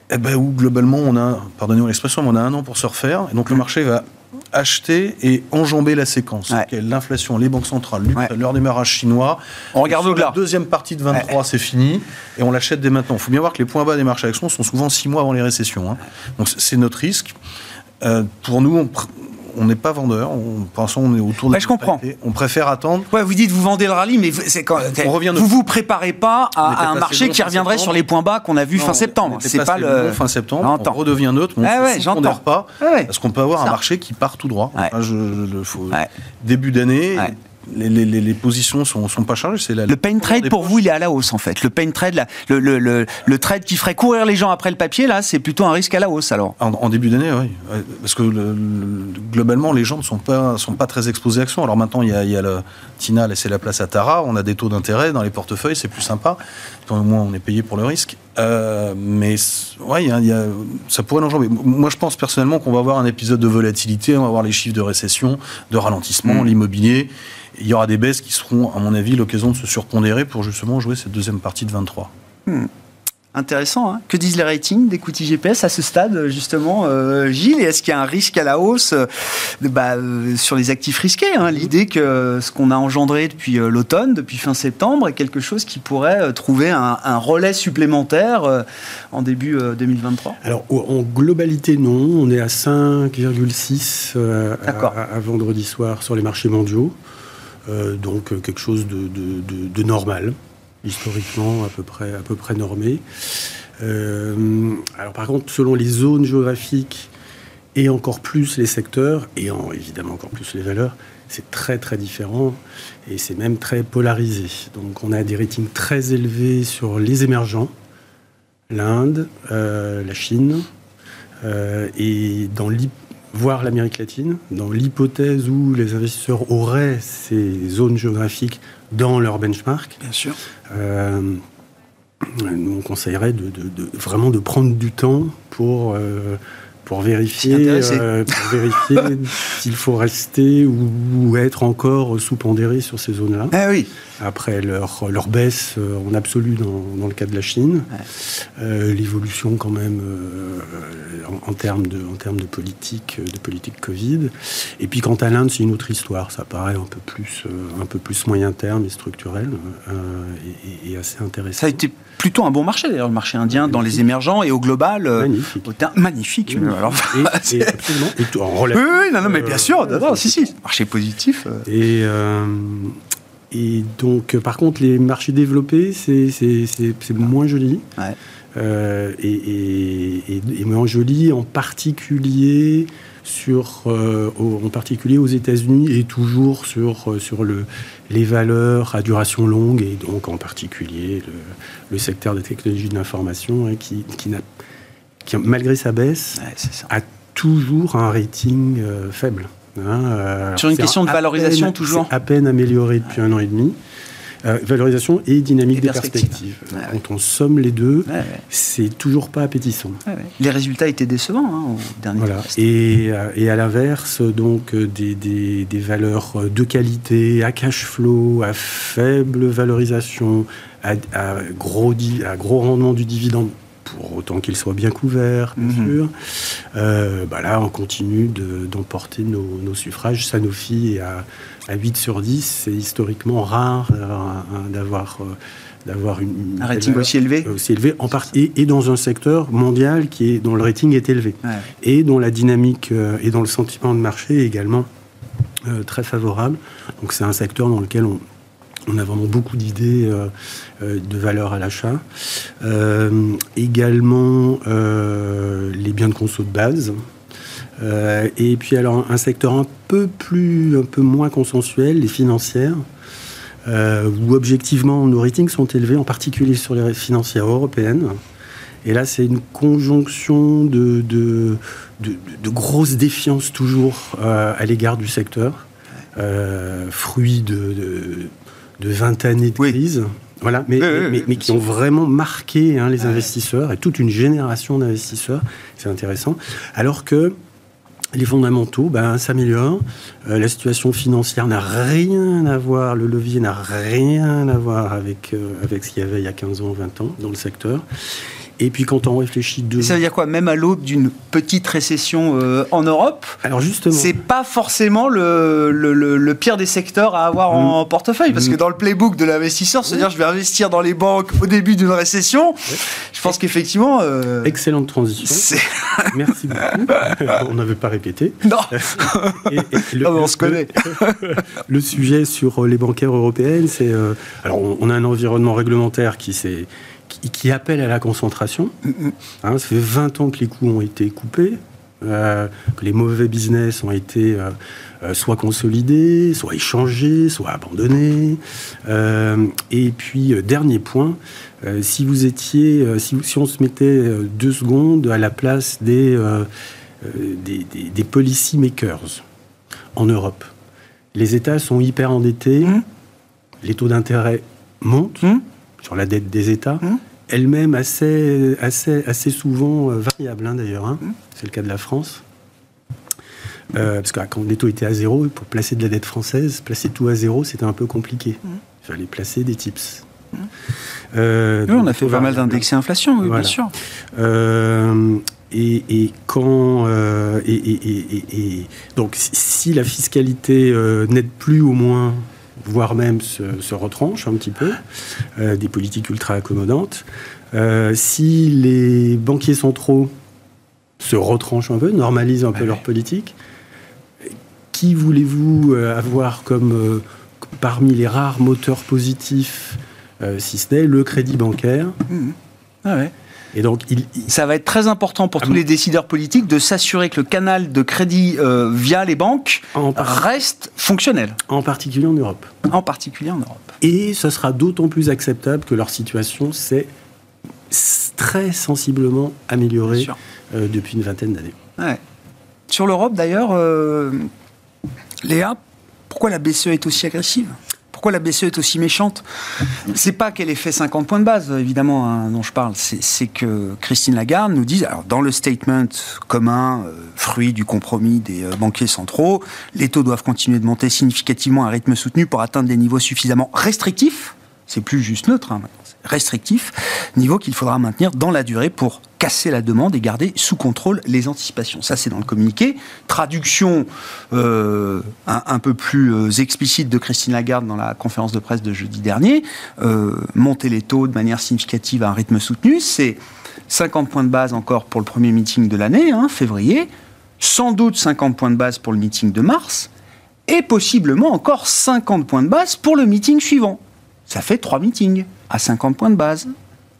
[SPEAKER 4] eh ben, où globalement on a, pardonnez-moi l'expression, on a un an pour se refaire, et donc le marché va acheter et enjamber la séquence. L'inflation, les banques centrales, leur démarrage chinois.
[SPEAKER 1] On regarde au-delà.
[SPEAKER 4] La deuxième partie de 23, c'est fini et on l'achète dès maintenant. Il faut bien voir que les points bas des marchés actions sont souvent six mois avant les récessions. Hein. Donc c'est notre risque. Euh, pour nous, on, on n'est pas vendeur. On, pensons on est autour de.
[SPEAKER 1] je comprends.
[SPEAKER 4] On préfère attendre.
[SPEAKER 1] Ouais, vous dites vous vendez le rallye, mais c'est quand on revient vous vous préparez pas à, un marché qui reviendrait sur les points bas qu'on a vu fin septembre.
[SPEAKER 4] C'est pas le
[SPEAKER 1] fin
[SPEAKER 4] septembre. On redevient neutre. On ah ne pas parce qu'on peut avoir un marché qui part tout droit. je, faut, début d'année les, les, les, positions sont, sont pas chargées.
[SPEAKER 1] C'est le pain trade pour vous, il est à la hausse en fait. Le pain trade, le, le, le, le, trade qui ferait courir les gens après le papier, là, c'est plutôt un risque à la hausse alors.
[SPEAKER 4] En, début d'année, oui, parce que globalement, les gens ne sont pas sont pas très exposés à l'action. Alors maintenant, il y a, il y a le Tina laissé la place à Tara. On a des taux d'intérêt dans les portefeuilles, c'est plus sympa. Au moins, on est payé pour le risque. Euh, mais ouais, y a, ça pourrait l'enjamber. Moi, je pense personnellement qu'on va avoir un épisode de volatilité. On va avoir les chiffres de récession, de ralentissement, mmh. l'immobilier il y aura des baisses qui seront, à mon avis, l'occasion de se surpondérer pour justement jouer cette deuxième partie de 23. Hmm.
[SPEAKER 1] Intéressant. Hein. que disent les ratings d'écoute GPS à ce stade, justement, euh, Gilles? Est-ce qu'il y a un risque à la hausse euh, bah, euh, sur les actifs risqués hein? L'idée que ce qu'on a engendré depuis l'automne, depuis fin septembre, est quelque chose qui pourrait trouver un, relais supplémentaire en début 2023
[SPEAKER 5] Alors, en globalité, non. On est à 5,6 à, vendredi soir sur les marchés mondiaux. donc, quelque chose de normal historiquement à peu près, à peu près normé. Euh, alors par contre, selon les zones géographiques et encore plus les secteurs, et évidemment encore plus les valeurs, c'est très très différent et c'est même très polarisé. Donc on a des ratings très élevés sur les émergents, l'Inde, euh, la Chine, euh, et dans voire l'Amérique latine, dans l'hypothèse où les investisseurs auraient ces zones géographiques dans leur benchmark.
[SPEAKER 1] Bien sûr.
[SPEAKER 5] Euh, nous, on conseillerait de, vraiment de prendre du temps pour, euh, pour vérifier, euh, vérifier s'il faut rester ou, être encore sous-pondéré sur ces zones-là.
[SPEAKER 1] Ah oui
[SPEAKER 5] après leur, leur baisse euh, en absolu dans, dans, le cas de la Chine, euh, l'évolution quand même euh, en, termes de, en termes de politique, de politique Covid. Et puis quant à l'Inde, c'est une autre histoire. Ça paraît un peu plus, un peu plus moyen terme et structurel et, assez intéressant.
[SPEAKER 1] Ça a été plutôt un bon marché d'ailleurs, le marché indien dans les émergents et au global.
[SPEAKER 5] Magnifique.
[SPEAKER 1] magnifique.
[SPEAKER 5] Alors, et, absolument. Et en
[SPEAKER 1] oui, oui, non, non, mais bien sûr, si, si, marché positif.
[SPEAKER 5] Et, et donc, euh, par contre, les marchés développés, c'est moins joli. Euh, et, moins joli en particulier sur, euh, en particulier aux États-Unis et toujours sur, sur le, les valeurs à duration longue et donc en particulier le, secteur des technologies de l'information hein, qui, qui, malgré sa baisse, a toujours un rating faible.
[SPEAKER 1] Hein, euh, Sur une question de valorisation, toujours
[SPEAKER 5] À peine amélioré depuis un an et demi. Euh, valorisation et dynamique des perspectives. Quand on somme les deux, c'est toujours pas appétissant.
[SPEAKER 1] Les résultats étaient décevants hein, au dernier
[SPEAKER 5] voilà. Et, euh, et, à l'inverse, donc des, des, des, valeurs de qualité, à cash flow, à faible valorisation, à, à gros, à gros rendement du dividende pour autant qu'il soit bien couvert, bien mhm. sûr. Euh, bah là, on continue d'emporter nos, suffrages. Sanofi est à, à 8 sur 10. C'est historiquement rare euh, d'avoir euh, d'avoir une,
[SPEAKER 1] un rating aussi élevé
[SPEAKER 5] aussi élevé en et, dans un secteur mondial qui est dont le rating est élevé et dont la dynamique et dont le sentiment de marché est également très favorable donc c'est un secteur dans lequel on, on a vraiment beaucoup d'idées euh, euh, de valeur à l'achat. Euh, également les biens de conso de base. et puis alors un secteur un peu plus, un peu moins consensuel, les financières, où objectivement nos ratings sont élevés, en particulier sur les financières européennes. Et là, c'est une conjonction de, de, de, grosses défiances toujours à l'égard du secteur, fruit de, de 20 années de crise. Voilà, mais, mais, qui ont vraiment marqué hein, les investisseurs et toute une génération d'investisseurs. C'est intéressant. Alors que les fondamentaux ben, s'améliorent. Euh, la situation financière n'a rien à voir, le levier n'a rien à voir avec, euh, avec ce qu'il y avait il y a 15 ans, 20 ans dans le secteur. Et puis quand on réfléchit de...
[SPEAKER 1] ça veut dire quoi? Même à l'aube d'une petite récession euh, en Europe
[SPEAKER 5] Alors justement...
[SPEAKER 1] C'est pas forcément le, le, le, pire des secteurs à avoir en mm. portefeuille. Parce que mm. dans le playbook de l'investisseur, c'est-à-dire je vais investir dans les banques au début d'une récession, je pense qu'effectivement...
[SPEAKER 5] Euh, Excellente transition. Merci beaucoup. on n'avait pas répété.
[SPEAKER 1] Non, ah, on se connaît.
[SPEAKER 5] le sujet sur les bancaires européennes, c'est... Euh, alors on a un environnement réglementaire qui s'est qui, appelle à la concentration. Hein, ça fait 20 ans que les coûts ont été coupés, euh, que les mauvais business ont été euh, euh, soit consolidés, soit échangés, soit abandonnés. et puis, dernier point, si vous étiez, si, si, on se mettait deux secondes à la place des, des, des, policy makers en Europe, les États sont hyper endettés, mmh. les taux d'intérêt montent. Mmh sur la dette des États, hum. Elle-même assez, assez, assez souvent euh, variable hein, d'ailleurs. Hein. Hum. C'est le cas de la France. Euh, parce que quand les taux étaient à zéro, pour placer de la dette française, placer tout à zéro, c'était un peu compliqué. Hum. Il fallait placer des tips.
[SPEAKER 1] Euh, oui, on a fait pas mal d'indexés inflation, oui, bien sûr.
[SPEAKER 5] Euh, et, quand et, donc si la fiscalité n'aide plus au moins voire même se, retranche un petit peu, des politiques ultra accommodantes. si les banquiers centraux se retranchent un peu, normalisent un peu leur politique, qui voulez-vous euh, avoir comme euh, parmi les rares moteurs positifs, euh, si ce n'est le crédit bancaire?
[SPEAKER 1] Mmh. ah Et donc, il, ça va être très important pour ah tous les décideurs politiques de s'assurer que le canal de crédit via les banques reste fonctionnel.
[SPEAKER 5] En particulier en Europe.
[SPEAKER 1] En particulier en Europe.
[SPEAKER 5] Et ce sera d'autant plus acceptable que leur situation s'est très sensiblement améliorée depuis une vingtaine d'années.
[SPEAKER 1] Sur l'Europe, d'ailleurs, Léa, pourquoi la BCE est aussi agressive? Pourquoi la BCE est aussi méchante? C'est pas qu'elle ait fait 50 points de base, évidemment, hein, dont je parle. C'est que Christine Lagarde nous dit, alors dans le statement commun, euh, fruit du compromis des euh, banquiers centraux, les taux doivent continuer de monter significativement à un rythme soutenu pour atteindre des niveaux suffisamment restrictifs. C'est plus juste neutre, hein, restrictif, niveau qu'il faudra maintenir dans la durée pour casser la demande et garder sous contrôle les anticipations. Ça, c'est dans le communiqué. Traduction euh, un, peu plus euh, explicite de Christine Lagarde dans la conférence de presse de jeudi dernier. Euh, monter les taux de manière significative à un rythme soutenu, c'est 50 points de base encore pour le premier meeting de l'année, hein, février, sans doute 50 points de base pour le meeting de mars, et possiblement encore 50 points de base pour le meeting suivant. Ça fait trois meetings à 50 points de base,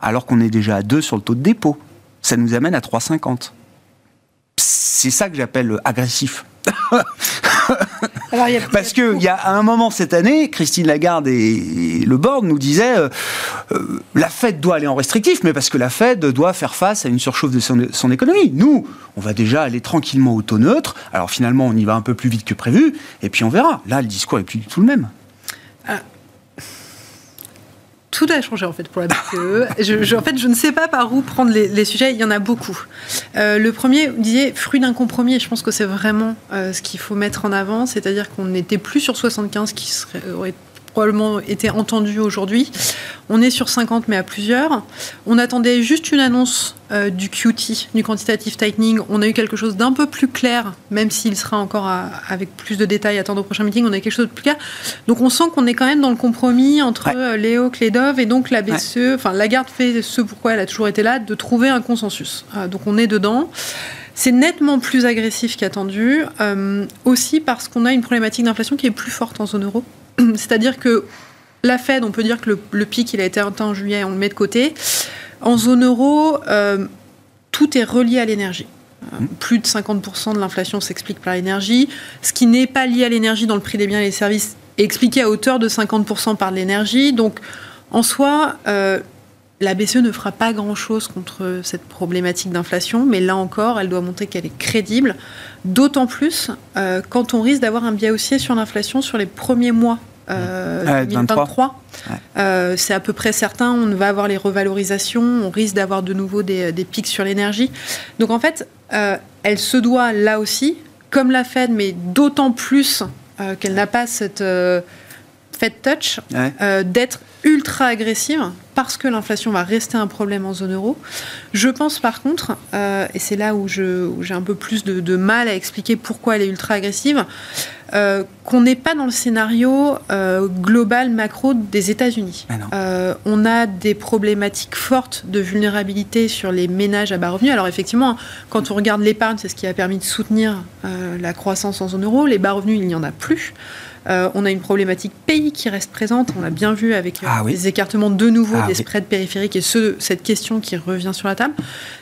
[SPEAKER 1] alors qu'on est déjà à 2 sur le taux de dépôt. Ça nous amène à 3,50. C'est ça que j'appelle agressif. Parce qu'il y a un moment cette année, Christine Lagarde et, le board nous disaient euh, euh, la Fed doit aller en restrictif, mais parce que la Fed doit faire face à une surchauffe de son, son, économie. Nous, on va déjà aller tranquillement au taux neutre. Alors finalement, on y va un peu plus vite que prévu, et puis on verra. Là, le discours est plus du tout le même.
[SPEAKER 3] Tout a changé en fait pour la BCE. je, en fait, je ne sais pas par où prendre les, sujets. Il y en a beaucoup. Euh, le premier, vous disiez fruit d'un compromis. Je pense que c'est vraiment euh, ce qu'il faut mettre en avant, c'est-à-dire qu'on n'était plus sur 75, qui serait, aurait probablement été entendu aujourd'hui. On est sur 50, mais à plusieurs. On attendait juste une annonce euh, du QT, du quantitative tightening. On a eu quelque chose d'un peu plus clair, même s'il sera encore avec plus de détails à attendre au prochain meeting. On a quelque chose de plus clair. Donc on sent qu'on est quand même dans le compromis entre euh, Léo Kledov et donc la BCE. Enfin, Lagarde fait ce pourquoi elle a toujours été là, de trouver un consensus. Euh, donc on est dedans. C'est nettement plus agressif qu'attendu, aussi parce qu'on a une problématique d'inflation qui est plus forte en zone euro. C'est-à-dire que la Fed, on peut dire que le, pic, a été atteint en juillet, on le met de côté. En zone euro, euh, tout est relié à l'énergie. Euh, plus de 50% de l'inflation s'explique par l'énergie. Ce qui n'est pas lié à l'énergie dans le prix des biens et des services est expliqué à hauteur de 50% par l'énergie. Donc, en soi, euh, la BCE ne fera pas grand-chose contre cette problématique d'inflation, mais là encore, elle doit montrer qu'elle est crédible, d'autant plus euh, quand on risque d'avoir un biais haussier sur l'inflation sur les premiers mois euh, 2023. Euh, c'est à peu près certain, on va avoir les revalorisations, on risque d'avoir de nouveau des, pics sur l'énergie. Donc en fait, euh, elle se doit là aussi, comme la Fed, mais d'autant plus qu'elle n'a pas cette Fed touch, d'être ultra agressive parce que l'inflation va rester un problème en zone euro. Je pense par contre, euh, et c'est là où, j'ai un peu plus de, mal à expliquer pourquoi elle est ultra agressive, euh, qu'on n'est pas dans le scénario euh, global macro des États-Unis. Ah on a des problématiques fortes de vulnérabilité sur les ménages à bas revenus. Alors effectivement, quand on regarde l'épargne, c'est ce qui a permis de soutenir la croissance en zone euro. Les bas revenus, il n'y en a plus. Euh, on a une problématique pays qui reste présente. On l'a bien vu avec euh, ah les écartements de nouveau ah des spreads périphériques et cette question qui revient sur la table.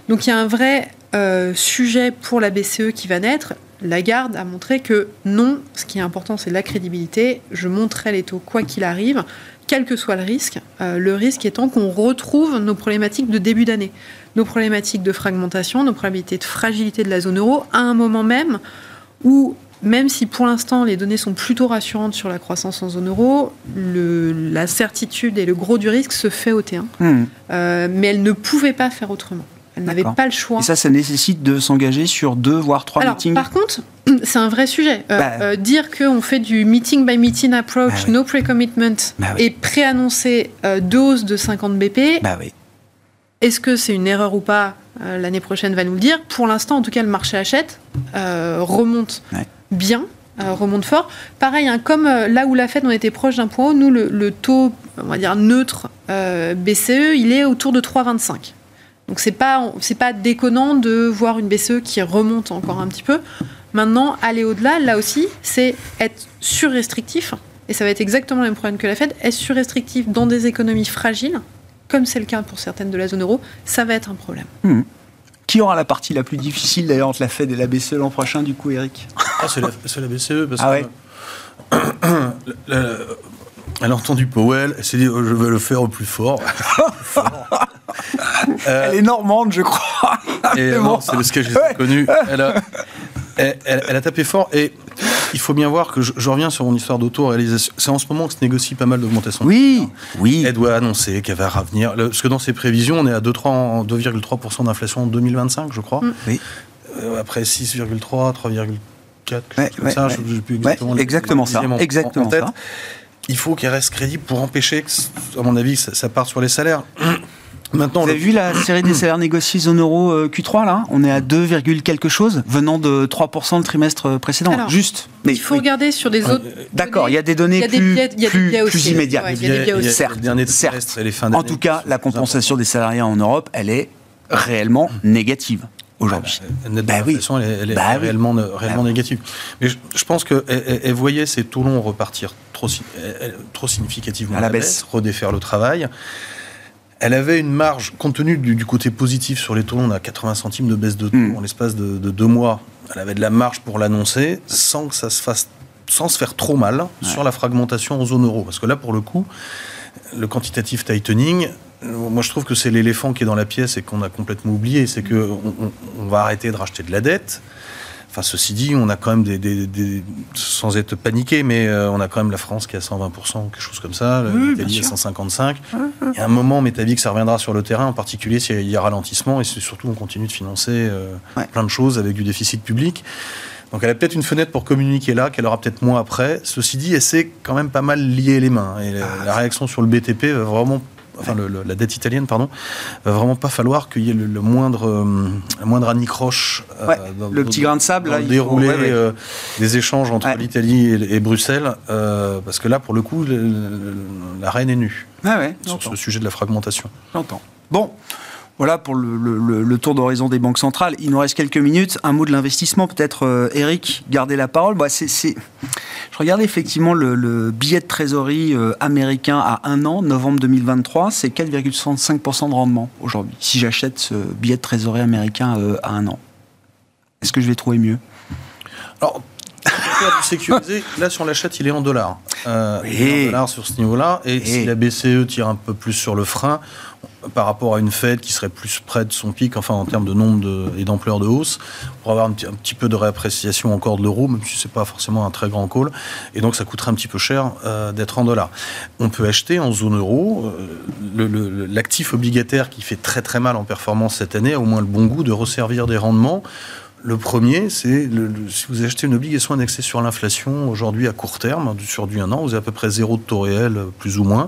[SPEAKER 3] Donc il y a un vrai euh, sujet pour la BCE qui va naître. Lagarde a montré que non, ce qui est important, c'est la crédibilité. Je monterai les taux quoi qu'il arrive, quel que soit le risque. le risque étant qu'on retrouve nos problématiques de début d'année, nos problématiques de fragmentation, nos problématiques de fragilité de la zone euro, à un moment même où même si pour l'instant les données sont plutôt rassurantes sur la croissance en zone euro, la certitude et le gros du risque se fait au T1. Hmm. Euh, mais elle ne pouvait pas faire autrement. Elle n'avait pas le choix.
[SPEAKER 1] Et ça, ça nécessite de s'engager sur deux, voire trois
[SPEAKER 3] Alors,
[SPEAKER 1] meetings
[SPEAKER 3] Par contre, c'est un vrai sujet. Euh,
[SPEAKER 1] Bah.
[SPEAKER 3] euh, dire qu'on fait du meeting by meeting approach,
[SPEAKER 1] Bah oui.
[SPEAKER 3] no pre-commitment,
[SPEAKER 1] Bah oui.
[SPEAKER 3] et préannoncer dose de 50 BP,
[SPEAKER 1] Bah oui.
[SPEAKER 3] est-ce que c'est une erreur ou pas L'année prochaine va nous le dire. Pour l'instant, en tout cas, le marché achète, euh, remonte
[SPEAKER 1] Ouais.
[SPEAKER 3] Bien, euh, remonte fort. Pareil, hein, comme euh, là où la Fed, on était proche d'un point haut, nous, le, taux, on va dire neutre euh, BCE, il est autour de 3,25. Donc c'est pas c'est pas déconnant de voir une BCE qui remonte encore un petit peu. Maintenant, aller au-delà, là aussi, c'est être surrestrictif. Et ça va être exactement le même problème que la Fed. Être surrestrictif dans des économies fragiles, comme c'est le cas pour certaines de la zone euro, ça va être un problème.
[SPEAKER 1] Qui aura la partie la plus difficile d'ailleurs entre la Fed et la BCE l'an prochain, du coup, Eric
[SPEAKER 4] Ah, c'est la, c'est la BCE parce
[SPEAKER 1] Ah
[SPEAKER 4] que la- la- elle a entendu Powell, elle s'est dit oh, je vais le faire au plus fort. Euh,
[SPEAKER 1] Elle est normande, je crois. Mais
[SPEAKER 4] non,
[SPEAKER 1] bon.
[SPEAKER 4] c'est le sketch que j'ai
[SPEAKER 1] Ouais.
[SPEAKER 4] connu. Elle a, elle, elle- elle a tapé fort et il faut bien voir que je, je reviens sur mon histoire d'auto-réalisation. C'est en ce moment que se négocie pas mal d'augmentation.
[SPEAKER 1] Oui, oui.
[SPEAKER 4] Elle doit annoncer qu'elle va revenir. Le- Parce que dans ses prévisions, on est à 2,3 en- 2,3% d'inflation en 2025, je crois.
[SPEAKER 3] Mm.
[SPEAKER 1] Oui.
[SPEAKER 4] Euh, après 6,3, 3,4,
[SPEAKER 1] Ouais, ouais,
[SPEAKER 4] ça.
[SPEAKER 1] ouais.
[SPEAKER 4] Je, je sais plus exactement,
[SPEAKER 1] exactement ça,
[SPEAKER 4] en-
[SPEAKER 1] exactement
[SPEAKER 4] en tête.
[SPEAKER 1] ça.
[SPEAKER 4] Il faut qu'elle reste crédible pour empêcher, que, à mon avis, ça, ça parte sur les salaires. Maintenant,
[SPEAKER 1] Vous
[SPEAKER 4] le-
[SPEAKER 1] avez vu la série des salaires négociés zone euro euh, Q3 là? On est à 2, quelque chose venant de 3% le trimestre précédent.
[SPEAKER 3] Alors,
[SPEAKER 1] Juste. Mais
[SPEAKER 3] Il faut
[SPEAKER 1] oui.
[SPEAKER 3] regarder sur des autres.
[SPEAKER 1] D'accord, il y a des données
[SPEAKER 3] Il y a des
[SPEAKER 1] plus, immédiates.
[SPEAKER 3] Il y a des biais.
[SPEAKER 1] Certes, certes.
[SPEAKER 4] trimestre et les fins
[SPEAKER 1] En tout cas, la compensation des salariés en Europe, elle est réellement négative aujourd'hui.
[SPEAKER 4] La nette
[SPEAKER 1] Bah oui.
[SPEAKER 4] elle, est- elle est
[SPEAKER 1] Bah oui.
[SPEAKER 4] réellement,
[SPEAKER 1] Bah
[SPEAKER 4] négative. Mais je, je pense qu'elle elle, elle voyait ces taux longs repartir trop, significativement
[SPEAKER 1] À la baisse.
[SPEAKER 4] redéfaire le travail. Elle avait une marge, compte tenu du, du côté positif sur les taux on a 80 centimes de baisse de taux
[SPEAKER 1] Mm.
[SPEAKER 4] en l'espace de, de deux mois. Elle avait de la marge pour l'annoncer sans que ça se fasse, sans se faire trop mal sur la fragmentation en zone euro. Parce que là, pour le coup, le quantitative tightening, moi je trouve que c'est l'éléphant qui est dans la pièce et qu'on a complètement oublié, c'est que on, on- on va arrêter de racheter de la dette. Enfin, ceci dit, on a quand même des, des- des- sans être paniqué, mais euh, on a quand même la France qui est à 120%, quelque chose comme ça,
[SPEAKER 1] Oui,
[SPEAKER 4] l'Italie à
[SPEAKER 1] sûr.
[SPEAKER 4] 155. Il y a un moment, t'as vu que ça reviendra sur le terrain, en particulier s'il y a ralentissement, et surtout on continue de financer euh,
[SPEAKER 1] Ouais.
[SPEAKER 4] plein de choses avec du déficit public. Donc elle a peut-être une fenêtre pour communiquer là, qu'elle aura peut-être moins après. Ceci dit, elle s'est quand même pas mal lié les mains. Et la,
[SPEAKER 1] Ah,
[SPEAKER 4] la réaction sur le BTP va vraiment, enfin le- le- la dette italienne, pardon, va vraiment pas falloir qu'il y ait le, le moindre, euh, la moindre anicroche. euh,
[SPEAKER 1] Ouais,
[SPEAKER 4] dans-
[SPEAKER 1] le petit grain de sable, là,
[SPEAKER 4] déroulé
[SPEAKER 1] ouais, ouais.
[SPEAKER 4] euh, des échanges entre l'Italie et, et Bruxelles, euh, parce que là, pour le coup, la reine est nue
[SPEAKER 1] Ah
[SPEAKER 4] sur ce sujet de la fragmentation.
[SPEAKER 1] j'entends. Bon. Voilà pour le, tour d'horizon des banques centrales. Il nous reste quelques minutes. Un mot de l'investissement, peut-être, euh, Eric, gardez la parole. Bah, Je regardais effectivement le, le billet de trésorerie euh, américain à un an, novembre 2023, c'est 4,65% de rendement aujourd'hui, si j'achète ce billet de trésorerie américain euh, à un an. Est-ce que je vais trouver mieux?
[SPEAKER 4] Du sécurisé, là sur l'achat, il est en dollars. Euh,
[SPEAKER 1] Oui.
[SPEAKER 4] Il est en dollars sur ce niveau-là. Et si la BCE tire un peu plus sur le frein, par rapport à une Fed qui serait plus près de son pic, enfin en termes de nombre de- et d'ampleur de hausse, pour avoir un petit, un petit peu de réappréciation encore de l'euro, même si c'est pas forcément un très grand call, et donc ça coûterait un petit peu cher euh, d'être en dollars. On peut acheter en zone euro euh, l'actif obligataire qui fait très très mal en performance cette année a au moins le bon goût de resservir des rendements. Le premier, c'est le- si vous achetez une obligation indexée sur l'inflation aujourd'hui à court terme, sur du 1 an, vous avez à peu près zéro de taux réel, euh, plus ou moins.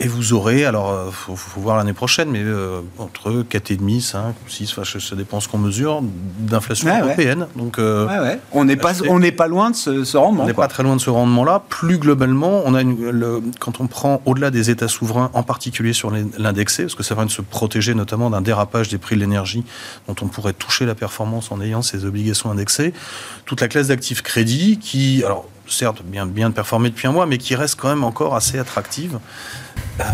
[SPEAKER 4] Et vous aurez, alors, il faut, faut voir l'année prochaine, mais euh, entre 4,5, 5, 6, enfin, ça dépend ce qu'on mesure, d'inflation
[SPEAKER 1] Ouais, ouais.
[SPEAKER 4] européenne. Donc, euh,
[SPEAKER 1] Ouais, ouais. On n'est pas, on n'est pas loin de ce, ce rendement.
[SPEAKER 4] on n'est pas très loin de ce rendement-là. Plus globalement, on a une- le- quand on prend au-delà des États souverains, en particulier sur l'indexé, parce que ça va de se protéger notamment d'un dérapage des prix de l'énergie dont on pourrait toucher la performance en ayant ces obligations indexées. Toute la classe d'actifs crédits qui, alors certes, bien, bien performé depuis un mois, mais qui reste quand même encore assez attractive. Euh,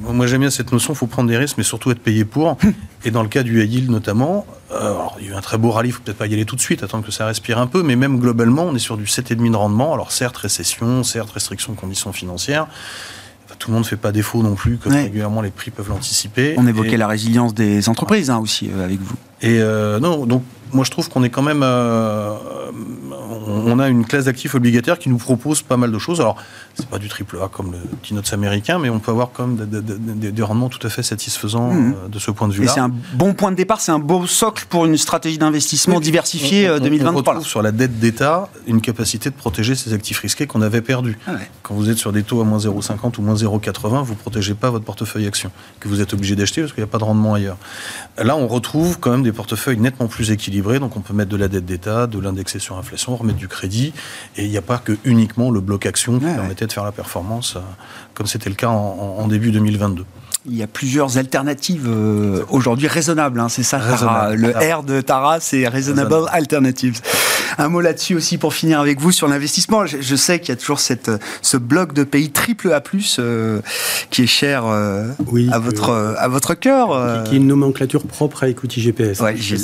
[SPEAKER 4] moi j'aime bien cette notion, il faut prendre des risques, mais surtout être payé pour. Et dans le cas du yield notamment, euh, alors, il y a eu un très beau rallye, il faut peut-être pas y aller tout de suite, attendre que ça respire un peu, mais même globalement, on est sur du 7,5 de rendement. Alors certes, récession, certes, restriction de conditions financières. Tout le monde ne fait pas défaut non plus, comme
[SPEAKER 1] Ouais.
[SPEAKER 4] régulièrement les prix peuvent l'anticiper.
[SPEAKER 1] On évoquait
[SPEAKER 4] Et-
[SPEAKER 1] la résilience des entreprises hein, aussi euh, avec vous.
[SPEAKER 4] et euh, non, donc moi je trouve qu'on est quand même, euh, on, a une classe d'actifs obligataires qui nous propose pas mal de choses. Alors, c'est pas du triple A comme le petit notes américain, mais on peut avoir comme des, rendements tout à fait satisfaisants mmh. de ce point de vue-là.
[SPEAKER 1] Et c'est un bon point de départ, c'est un beau socle pour une stratégie d'investissement diversifiée 2023. On
[SPEAKER 4] retrouve sur la dette d'État une capacité de protéger ces actifs risqués qu'on avait perdus. Ah Quand vous êtes sur des taux à moins 0,50 ou moins 0,80, vous protégez pas votre portefeuille action que vous êtes obligé d'acheter parce qu'il n'y a pas de rendement ailleurs. Là, on retrouve quand même des portefeuilles nettement plus équilibrés, donc on peut mettre de la dette d'État, de l'indexer sur inflation, remettre du crédit, et il n'y a pas que uniquement le bloc action qui permettait de faire la performance, euh, comme c'était le cas en début 2022
[SPEAKER 1] il y a plusieurs alternatives euh, aujourd'hui raisonnables. Hein, c'est ça, Tara. Le R de Tara, c'est Reasonable Alternatives. Un mot là-dessus aussi pour finir avec vous sur l'investissement. Je, sais qu'il y a toujours cette, ce bloc de pays triple A+, euh, qui est cher euh, à, votre, à votre cœur.
[SPEAKER 5] Qui, est une nomenclature propre à Equity GPS.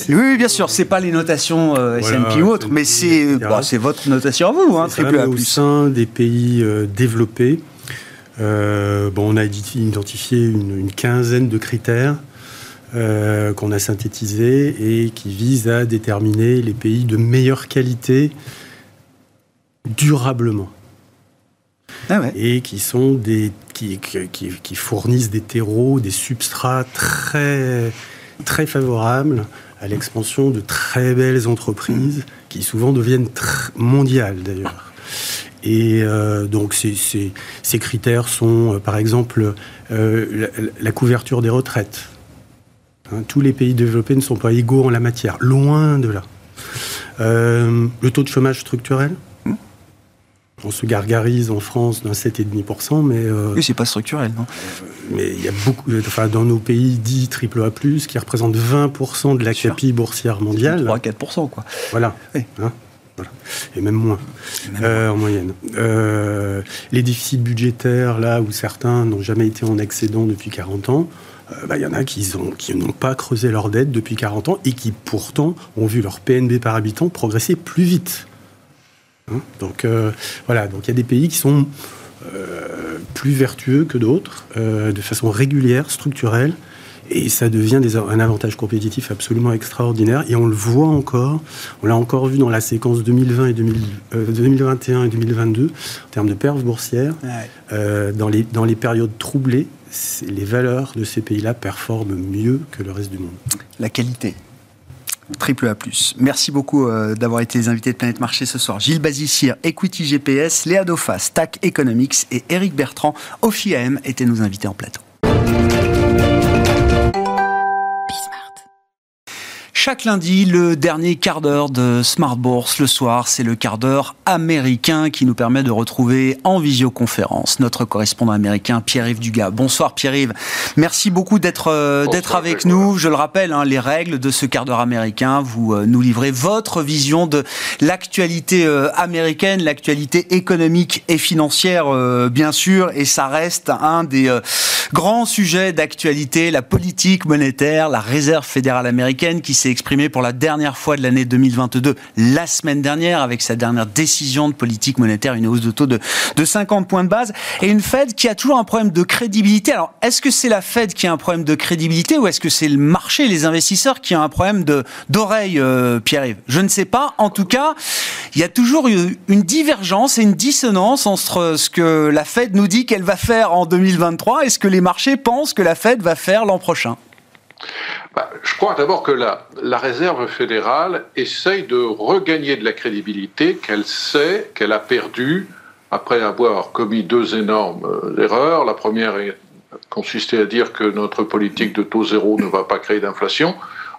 [SPEAKER 1] oui, bien sûr. C'est pas les notations S&P ou autres, mais c'est c'est votre notation à vous, hein, triple A+.
[SPEAKER 5] Au sein des pays développés, euh, bon, on a identifié une, quinzaine de critères euh, qu'on a synthétisés et qui visent à déterminer les pays de meilleure qualité durablement. Ah et qui sont des qui, qui, fournissent des terreaux, des substrats très très favorables à l'expansion de très belles entreprises qui souvent deviennent mondiales d'ailleurs. Et euh, donc ces, critères sont, euh, par exemple, euh, la, couverture des retraites. Hein, tous les pays développés ne sont pas égaux en la matière, loin de là. le taux de chômage structurel. On se gargarise en France d'un 7,5%, mais...
[SPEAKER 1] oui, c'est pas structurel, non?
[SPEAKER 5] Mais il y a beaucoup... Enfin, dans nos pays dits triple A+, qui représentent 20% de la capille boursière mondiale...
[SPEAKER 1] 3-4%, quoi.
[SPEAKER 5] Voilà. Hein et même moins, euh, en moyenne. Euh, les déficits budgétaires, là où certains n'ont jamais été en excédent depuis 40 ans, euh, bah, il y en a qui, qui n'ont pas creusé leur dette depuis 40 ans et qui pourtant ont vu leur PNB par habitant progresser plus vite. Hein? Donc voilà, donc il y a des pays qui sont plus vertueux que d'autres, de façon régulière, structurelle, et ça devient un avantage compétitif absolument extraordinaire. Et on le voit encore, on l'a encore vu dans la séquence 2020 et 2021 euh, et 2022, en termes de perf boursière. Euh, dans, les, dans les périodes troublées, les valeurs de ces pays-là performent mieux que le reste du monde.
[SPEAKER 1] La qualité. Triple A+. Merci beaucoup euh, d'avoir été les invités de Planète Marché ce soir. Gilles Bazissir, Equity GPS, Léa Daupha, Stack Economics et Eric Bertrand, OFIAM étaient nos invités en plateau. Chaque lundi, le dernier quart d'heure de Smart Bourse le soir, c'est le quart d'heure américain qui nous permet de retrouver en visioconférence notre correspondant américain Pierre-Yves Dugas. Bonsoir Pierre-Yves. Merci beaucoup d'être euh, d'être avec nous. Je le rappelle, hein, les règles de ce quart d'heure américain, vous euh, nous livrez votre vision de l'actualité euh, américaine, l'actualité économique et financière bien sûr, et ça reste un des grands sujets d'actualité, la politique monétaire, la réserve fédérale américaine qui s'est exprimé pour la dernière fois de l'année 2022 la semaine dernière avec sa dernière décision de politique monétaire, une hausse de taux de, de 50 points de base et une Fed qui a toujours un problème de crédibilité. Alors, est-ce que c'est la Fed qui a un problème de crédibilité ou est-ce que c'est le marché, les investisseurs qui ont un problème d'oreille, euh, Pierre-Yves? Je ne sais pas. En tout cas, il y a toujours une divergence et une dissonance entre ce que la Fed nous dit qu'elle va faire en 2023 et ce que les marchés pensent que la Fed va faire l'an prochain.
[SPEAKER 6] Bah, je crois d'abord que la, Réserve fédérale essaye de regagner de la crédibilité qu'elle sait qu'elle a perdue après avoir commis deux énormes euh, erreurs. La première consistait à dire que notre politique de taux zéro ne va pas créer d'inflation.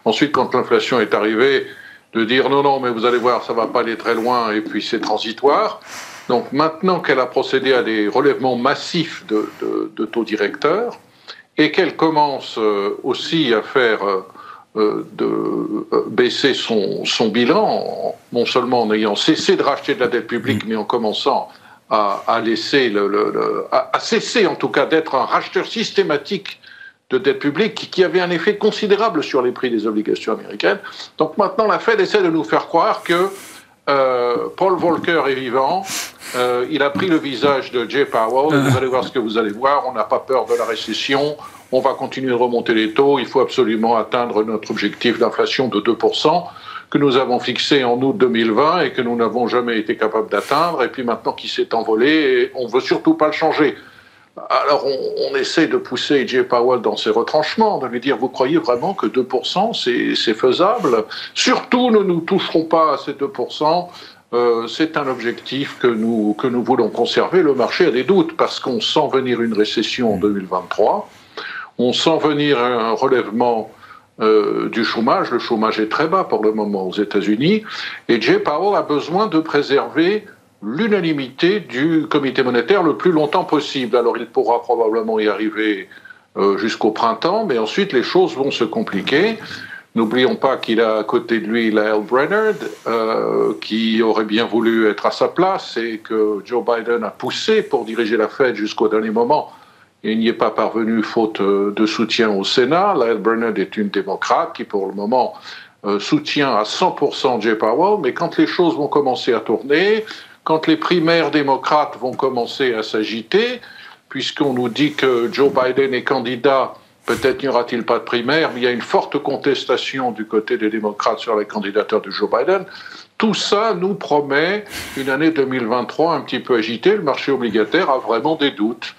[SPEAKER 6] Ensuite, quand l'inflation est arrivée, de dire non, non, mais vous allez voir, ça va pas aller très loin et puis c'est transitoire. Donc maintenant qu'elle a procédé à des relèvements massifs de taux directeurs, et qu'elle commence euh, aussi à faire euh, euh, de baisser son, son, bilan, non seulement en ayant cessé de racheter de la dette publique, mm. mais en commençant à, à laisser le, le, à, cesser en tout cas d'être un racheteur systématique de dette publique qui avait un effet considérable sur les prix des obligations américaines. Donc maintenant, la Fed essaie de nous faire croire que euh, Paul Volcker est vivant. Euh, il a pris le visage de Jay Powell. Vous allez voir ce que vous allez voir. On n'a pas peur de la récession. On va continuer de remonter les taux. Il faut absolument atteindre notre objectif d'inflation de 2%. que nous avons fixé en août 2020 et que nous n'avons jamais été capables d'atteindre, et puis maintenant qui s'est envolé, et on veut surtout pas le changer. Alors on, essaie de pousser Jay Powell dans ses retranchements, de lui dire vous croyez vraiment que 2% c'est faisable? Surtout ne nous toucherons pas à ces 2%. Euh, c'est un objectif que nous, que nous voulons conserver. Le marché a des doutes parce qu'on sent venir une récession en 2023, on sent venir un relèvement euh, du chômage. Le chômage est très bas pour le moment aux États-Unis. Et Jay Powell a besoin de préserver l'unanimité du comité monétaire le plus longtemps possible. Alors il pourra probablement y arriver euh, jusqu'au printemps, mais ensuite les choses vont se compliquer. N'oublions pas qu'il a à côté de lui Lyle Brennard, euh, qui aurait bien voulu être à sa place et que Joe Biden a poussé pour diriger la Fed jusqu'au dernier moment. Il n'y est pas parvenu faute euh, de soutien au Sénat. Lyle Brennard est une démocrate qui, pour le moment, euh, soutient à 100% Jay Powell, mais quand les choses vont commencer à tourner, quand les primaires démocrates vont commencer à s'agiter, puisqu'on nous dit que Joe Biden est candidat Peut-être n'y aura-t-il pas de primaire, mais il y a une forte contestation du côté des démocrates sur la candidature de Joe Biden. Tout ça nous promet une année 2023 un petit peu agitée. Le marché obligataire a vraiment des doutes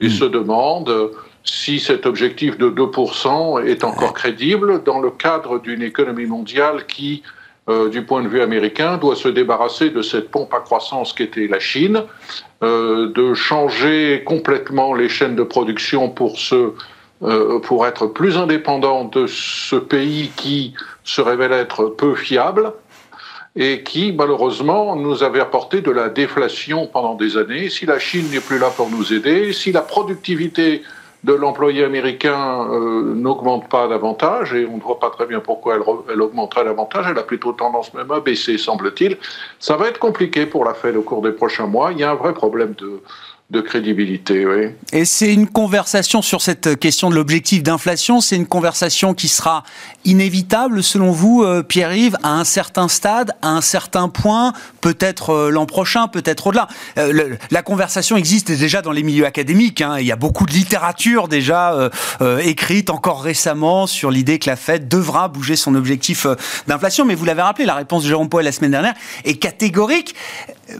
[SPEAKER 6] et se demande si cet objectif de 2% est encore crédible dans le cadre d'une économie mondiale qui, euh, du point de vue américain, doit se débarrasser de cette pompe à croissance qu'était la Chine, euh, de changer complètement les chaînes de production pour se euh, pour être plus indépendant de ce pays qui se révèle être peu fiable et qui, malheureusement, nous avait apporté de la déflation pendant des années. Si la Chine n'est plus là pour nous aider, si la productivité de l'employé américain euh, n'augmente pas davantage, et on ne voit pas très bien pourquoi elle, elle, augmenterait davantage, elle a plutôt tendance même à baisser, semble-t-il, ça va être compliqué pour la Fed au cours des prochains mois. Il y a un vrai problème de, de crédibilité, oui.
[SPEAKER 1] Et c'est une conversation sur cette question de l'objectif d'inflation, c'est une conversation qui sera inévitable selon vous, euh, Pierre-Yves, à un certain stade, à un certain point, peut-être euh, l'an prochain, peut-être au-delà. Euh, la conversation existe déjà dans les milieux académiques, hein. il y a beaucoup de littérature déjà écrite encore récemment sur l'idée que la Fed devra bouger son objectif d'inflation, mais vous l'avez rappelé, la réponse de Jérôme Powell la semaine dernière est catégorique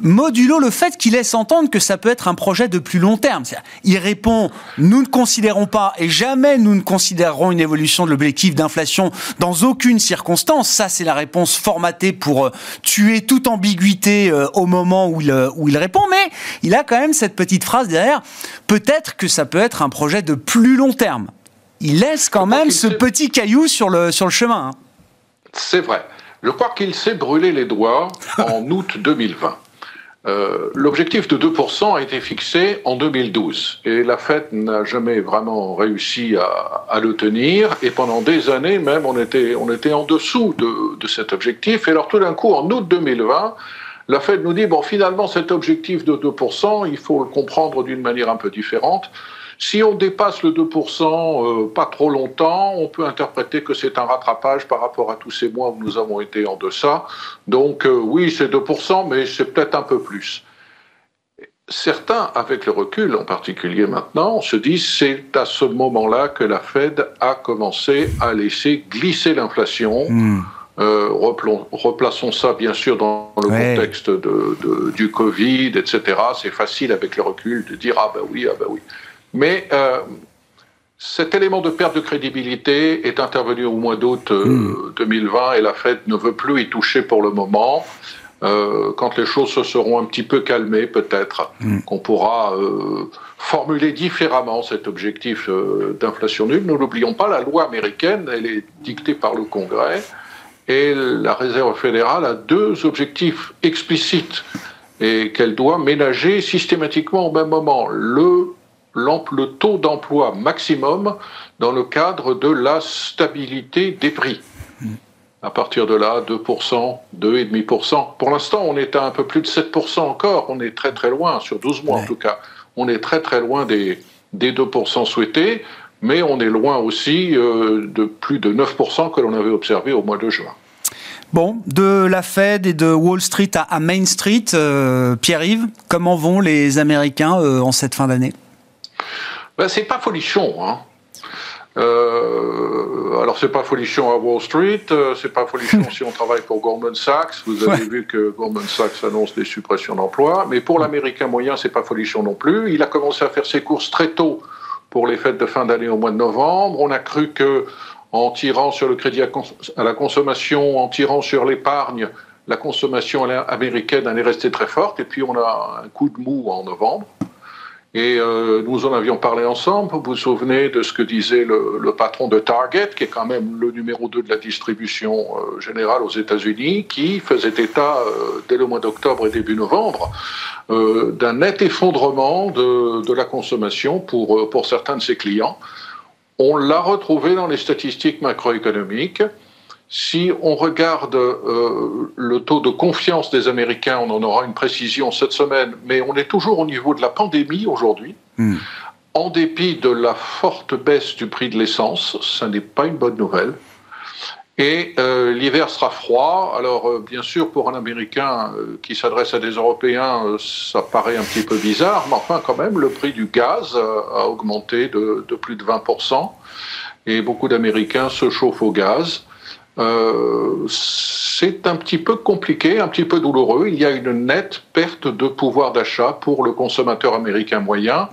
[SPEAKER 1] modulo le fait qu'il laisse entendre que ça peut être un projet de plus long terme. Il répond, nous ne considérons pas et jamais nous ne considérerons une évolution de l'objectif d'inflation dans aucune circonstance. Ça, c'est la réponse formatée pour euh, tuer toute ambiguïté euh, au moment où il, euh, où il répond. Mais il a quand même cette petite phrase derrière, peut-être que ça peut être un projet de plus long terme. Il laisse quand même ce petit caillou sur le, sur le chemin. Hein.
[SPEAKER 6] C'est vrai. Je crois qu'il s'est brûlé les doigts en août 2020. Euh, l'objectif de 2% a été fixé en 2012 et la Fed n'a jamais vraiment réussi à, à, le tenir. Et pendant des années même on était, on était en dessous de, de cet objectif. Et alors tout d'un coup en août 2020 la Fed nous dit bon finalement cet objectif de 2% il faut le comprendre d'une manière un peu différente si on dépasse le 2% euh, pas trop longtemps, on peut interpréter que c'est un rattrapage par rapport à tous ces mois où nous avons été en deçà. Donc euh, oui, c'est 2%, mais c'est peut-être un peu plus. Certains, avec le recul en particulier maintenant, se disent c'est à ce moment-là que la Fed a commencé à laisser glisser l'inflation. Hmm. Euh, replaçons ça bien sûr dans le contexte de, du Covid, etc. C'est facile avec le recul de dire ah ben oui, ah ben oui. Mais euh, cet élément de perte de crédibilité est intervenu au mois d'août 2020 euh, hmm. et la Fed ne veut plus y toucher pour le moment. Euh, quand les choses se seront un petit peu calmées, peut-être hmm. qu'on pourra formuler différemment cet objectif d'inflation nulle. Nous n'oublions pas, la loi américaine, elle est dictée par le Congrès et la Réserve fédérale a deux objectifs explicites et qu'elle doit ménager systématiquement au même moment. Le le taux d'emploi maximum dans le cadre de la stabilité des prix. À partir de là, 2%, 2,5%. Pour l'instant, on est à un peu plus de 7% encore. On est très très loin, sur 12 mois en tout cas. On est très très loin des, des 2% souhaités, mais on est loin aussi euh, de plus de 9% que l'on avait observé au mois de juin.
[SPEAKER 1] Bon, de la Fed et de Wall Street à, Main Street, euh, Pierre-Yves, comment vont les Américains euh, en cette fin d'année?
[SPEAKER 6] Ben, c'est pas folichon. Hein. Euh, alors c'est pas folichon à Wall Street, euh, c'est pas folichon si on travaille pour Goldman Sachs. Vous avez vu que Goldman Sachs annonce des suppressions d'emplois, mais pour l'américain moyen, c'est pas folichon non plus. Il a commencé à faire ses courses très tôt pour les fêtes de fin d'année au mois de novembre. On a cru que en tirant sur le crédit à, la consommation, en tirant sur l'épargne, la consommation américaine allait rester très forte. Et puis on a un coup de mou en novembre. Et euh, nous en avions parlé ensemble. Vous vous souvenez de ce que disait le, patron de Target, qui est quand même le numéro 2 de la distribution euh, générale aux États-Unis, qui faisait état, euh, dès le mois d'octobre et début novembre, d'un net effondrement de, de, la consommation pour, pour certains de ses clients. On l'a retrouvé dans les statistiques macroéconomiques. Si on regarde euh, le taux de confiance des Américains, on en aura une précision cette semaine, mais on est toujours au niveau de la pandémie aujourd'hui. Hmm. En dépit de la forte baisse du prix de l'essence, ce n'est pas une bonne nouvelle. Et euh, l'hiver sera froid. Alors, euh, bien sûr, pour un Américain qui s'adresse à des Européens, ça paraît un petit peu bizarre, mais enfin, quand même, le prix du gaz a augmenté de, de plus de 20%. Et beaucoup d'Américains se chauffent au gaz. Euh, c'est un petit peu compliqué, un petit peu douloureux. Il y a une nette perte de pouvoir d'achat pour le consommateur américain moyen.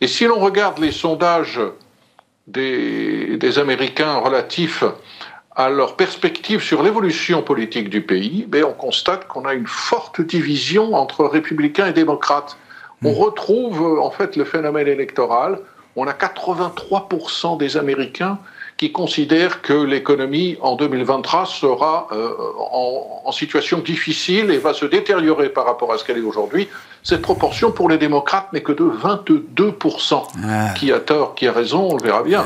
[SPEAKER 6] Et si l'on regarde les sondages des, des, Américains relatifs à leur perspective sur l'évolution politique du pays, ben on constate qu'on a une forte division entre républicains et démocrates. On mmh. retrouve en fait le phénomène électoral. On a 83% des Américains qui considère que l'économie en 2023 sera euh, en, situation difficile et va se détériorer par rapport à ce qu'elle est aujourd'hui. Cette proportion pour les démocrates n'est que de 22%. Ah. Qui a tort, qui a raison, on le verra bien.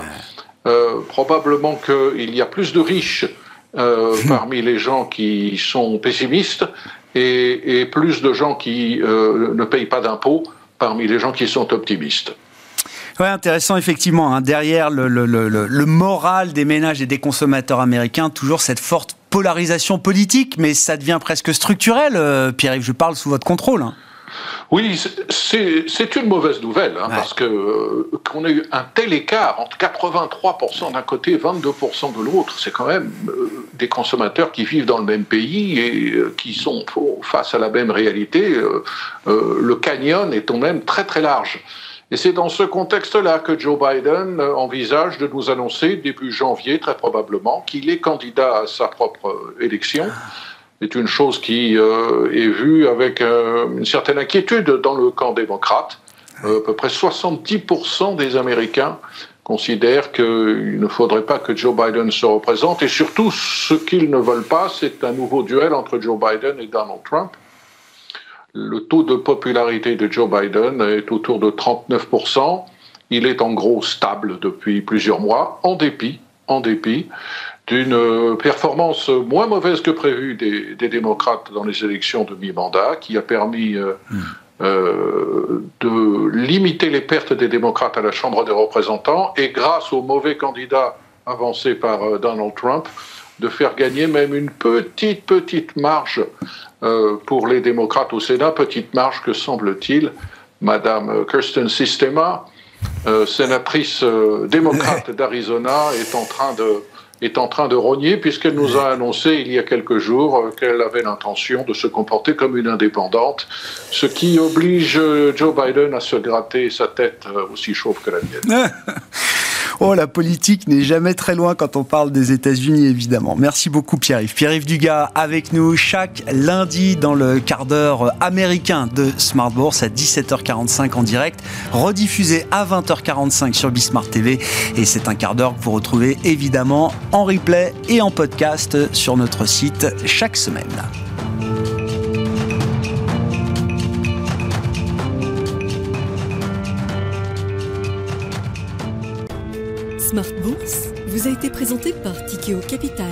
[SPEAKER 6] Euh, probablement qu'il y a plus de riches euh, parmi les gens qui sont pessimistes et, et plus de gens qui ne payent pas d'impôts parmi les gens qui sont optimistes.
[SPEAKER 1] Ouais, intéressant effectivement. Hein. derrière le, le, le, le, moral des ménages et des consommateurs américains, toujours cette forte polarisation politique, mais ça devient presque structurel. Euh, Pierre-Yves, je parle sous votre contrôle. Hein.
[SPEAKER 6] Oui, c'est une mauvaise nouvelle, hein, parce que euh, qu'on ait eu un tel écart entre 83% d'un côté et 22% de l'autre, c'est quand même euh, des consommateurs qui vivent dans le même pays et euh, qui sont face à la même réalité. le canyon est quand même très très large. Et c'est dans ce contexte-là que Joe Biden euh, envisage de nous annoncer, début janvier très probablement, qu'il est candidat à sa propre euh, élection. C'est une chose qui euh, est vue avec une certaine inquiétude dans le camp démocrate. à peu près 70% des Américains considèrent qu'il ne faudrait pas que Joe Biden se représente. Et surtout, ce qu'ils ne veulent pas, c'est un nouveau duel entre Joe Biden et Donald Trump le taux de popularité de Joe Biden est autour de 39%. Il est en gros stable depuis plusieurs mois, en dépit, en dépit d'une performance moins mauvaise que prévue des, démocrates dans les élections de mi-mandat, qui a permis euh, hmm. euh, de limiter les pertes des démocrates à la Chambre des représentants, et grâce au mauvais candidat avancé par euh, Donald Trump, de faire gagner même une petite, petite marge euh, pour les démocrates au Sénat, petite marge que semble-t-il, Madame Kirsten Sistema, euh, sénatrice euh, démocrate d'Arizona, est en train de est en train de rogner puisqu'elle nous a annoncé il y a quelques jours qu'elle avait l'intention de se comporter comme une indépendante, ce qui oblige Joe Biden à se gratter sa tête aussi chauve que la mienne.
[SPEAKER 1] Oh, la politique n'est jamais très loin quand on parle des États-Unis, évidemment. Merci beaucoup, Pierre-Yves. Pierre-Yves Dugas avec nous chaque lundi dans le quart d'heure américain de Smart Bourse à 17h45 en direct, rediffusé à 20h45 sur Bismart TV. Et c'est un quart d'heure que vous retrouvez évidemment en replay et en podcast sur notre site chaque semaine.
[SPEAKER 7] Smart Bourse vous a été présenté par Tikeo Capital.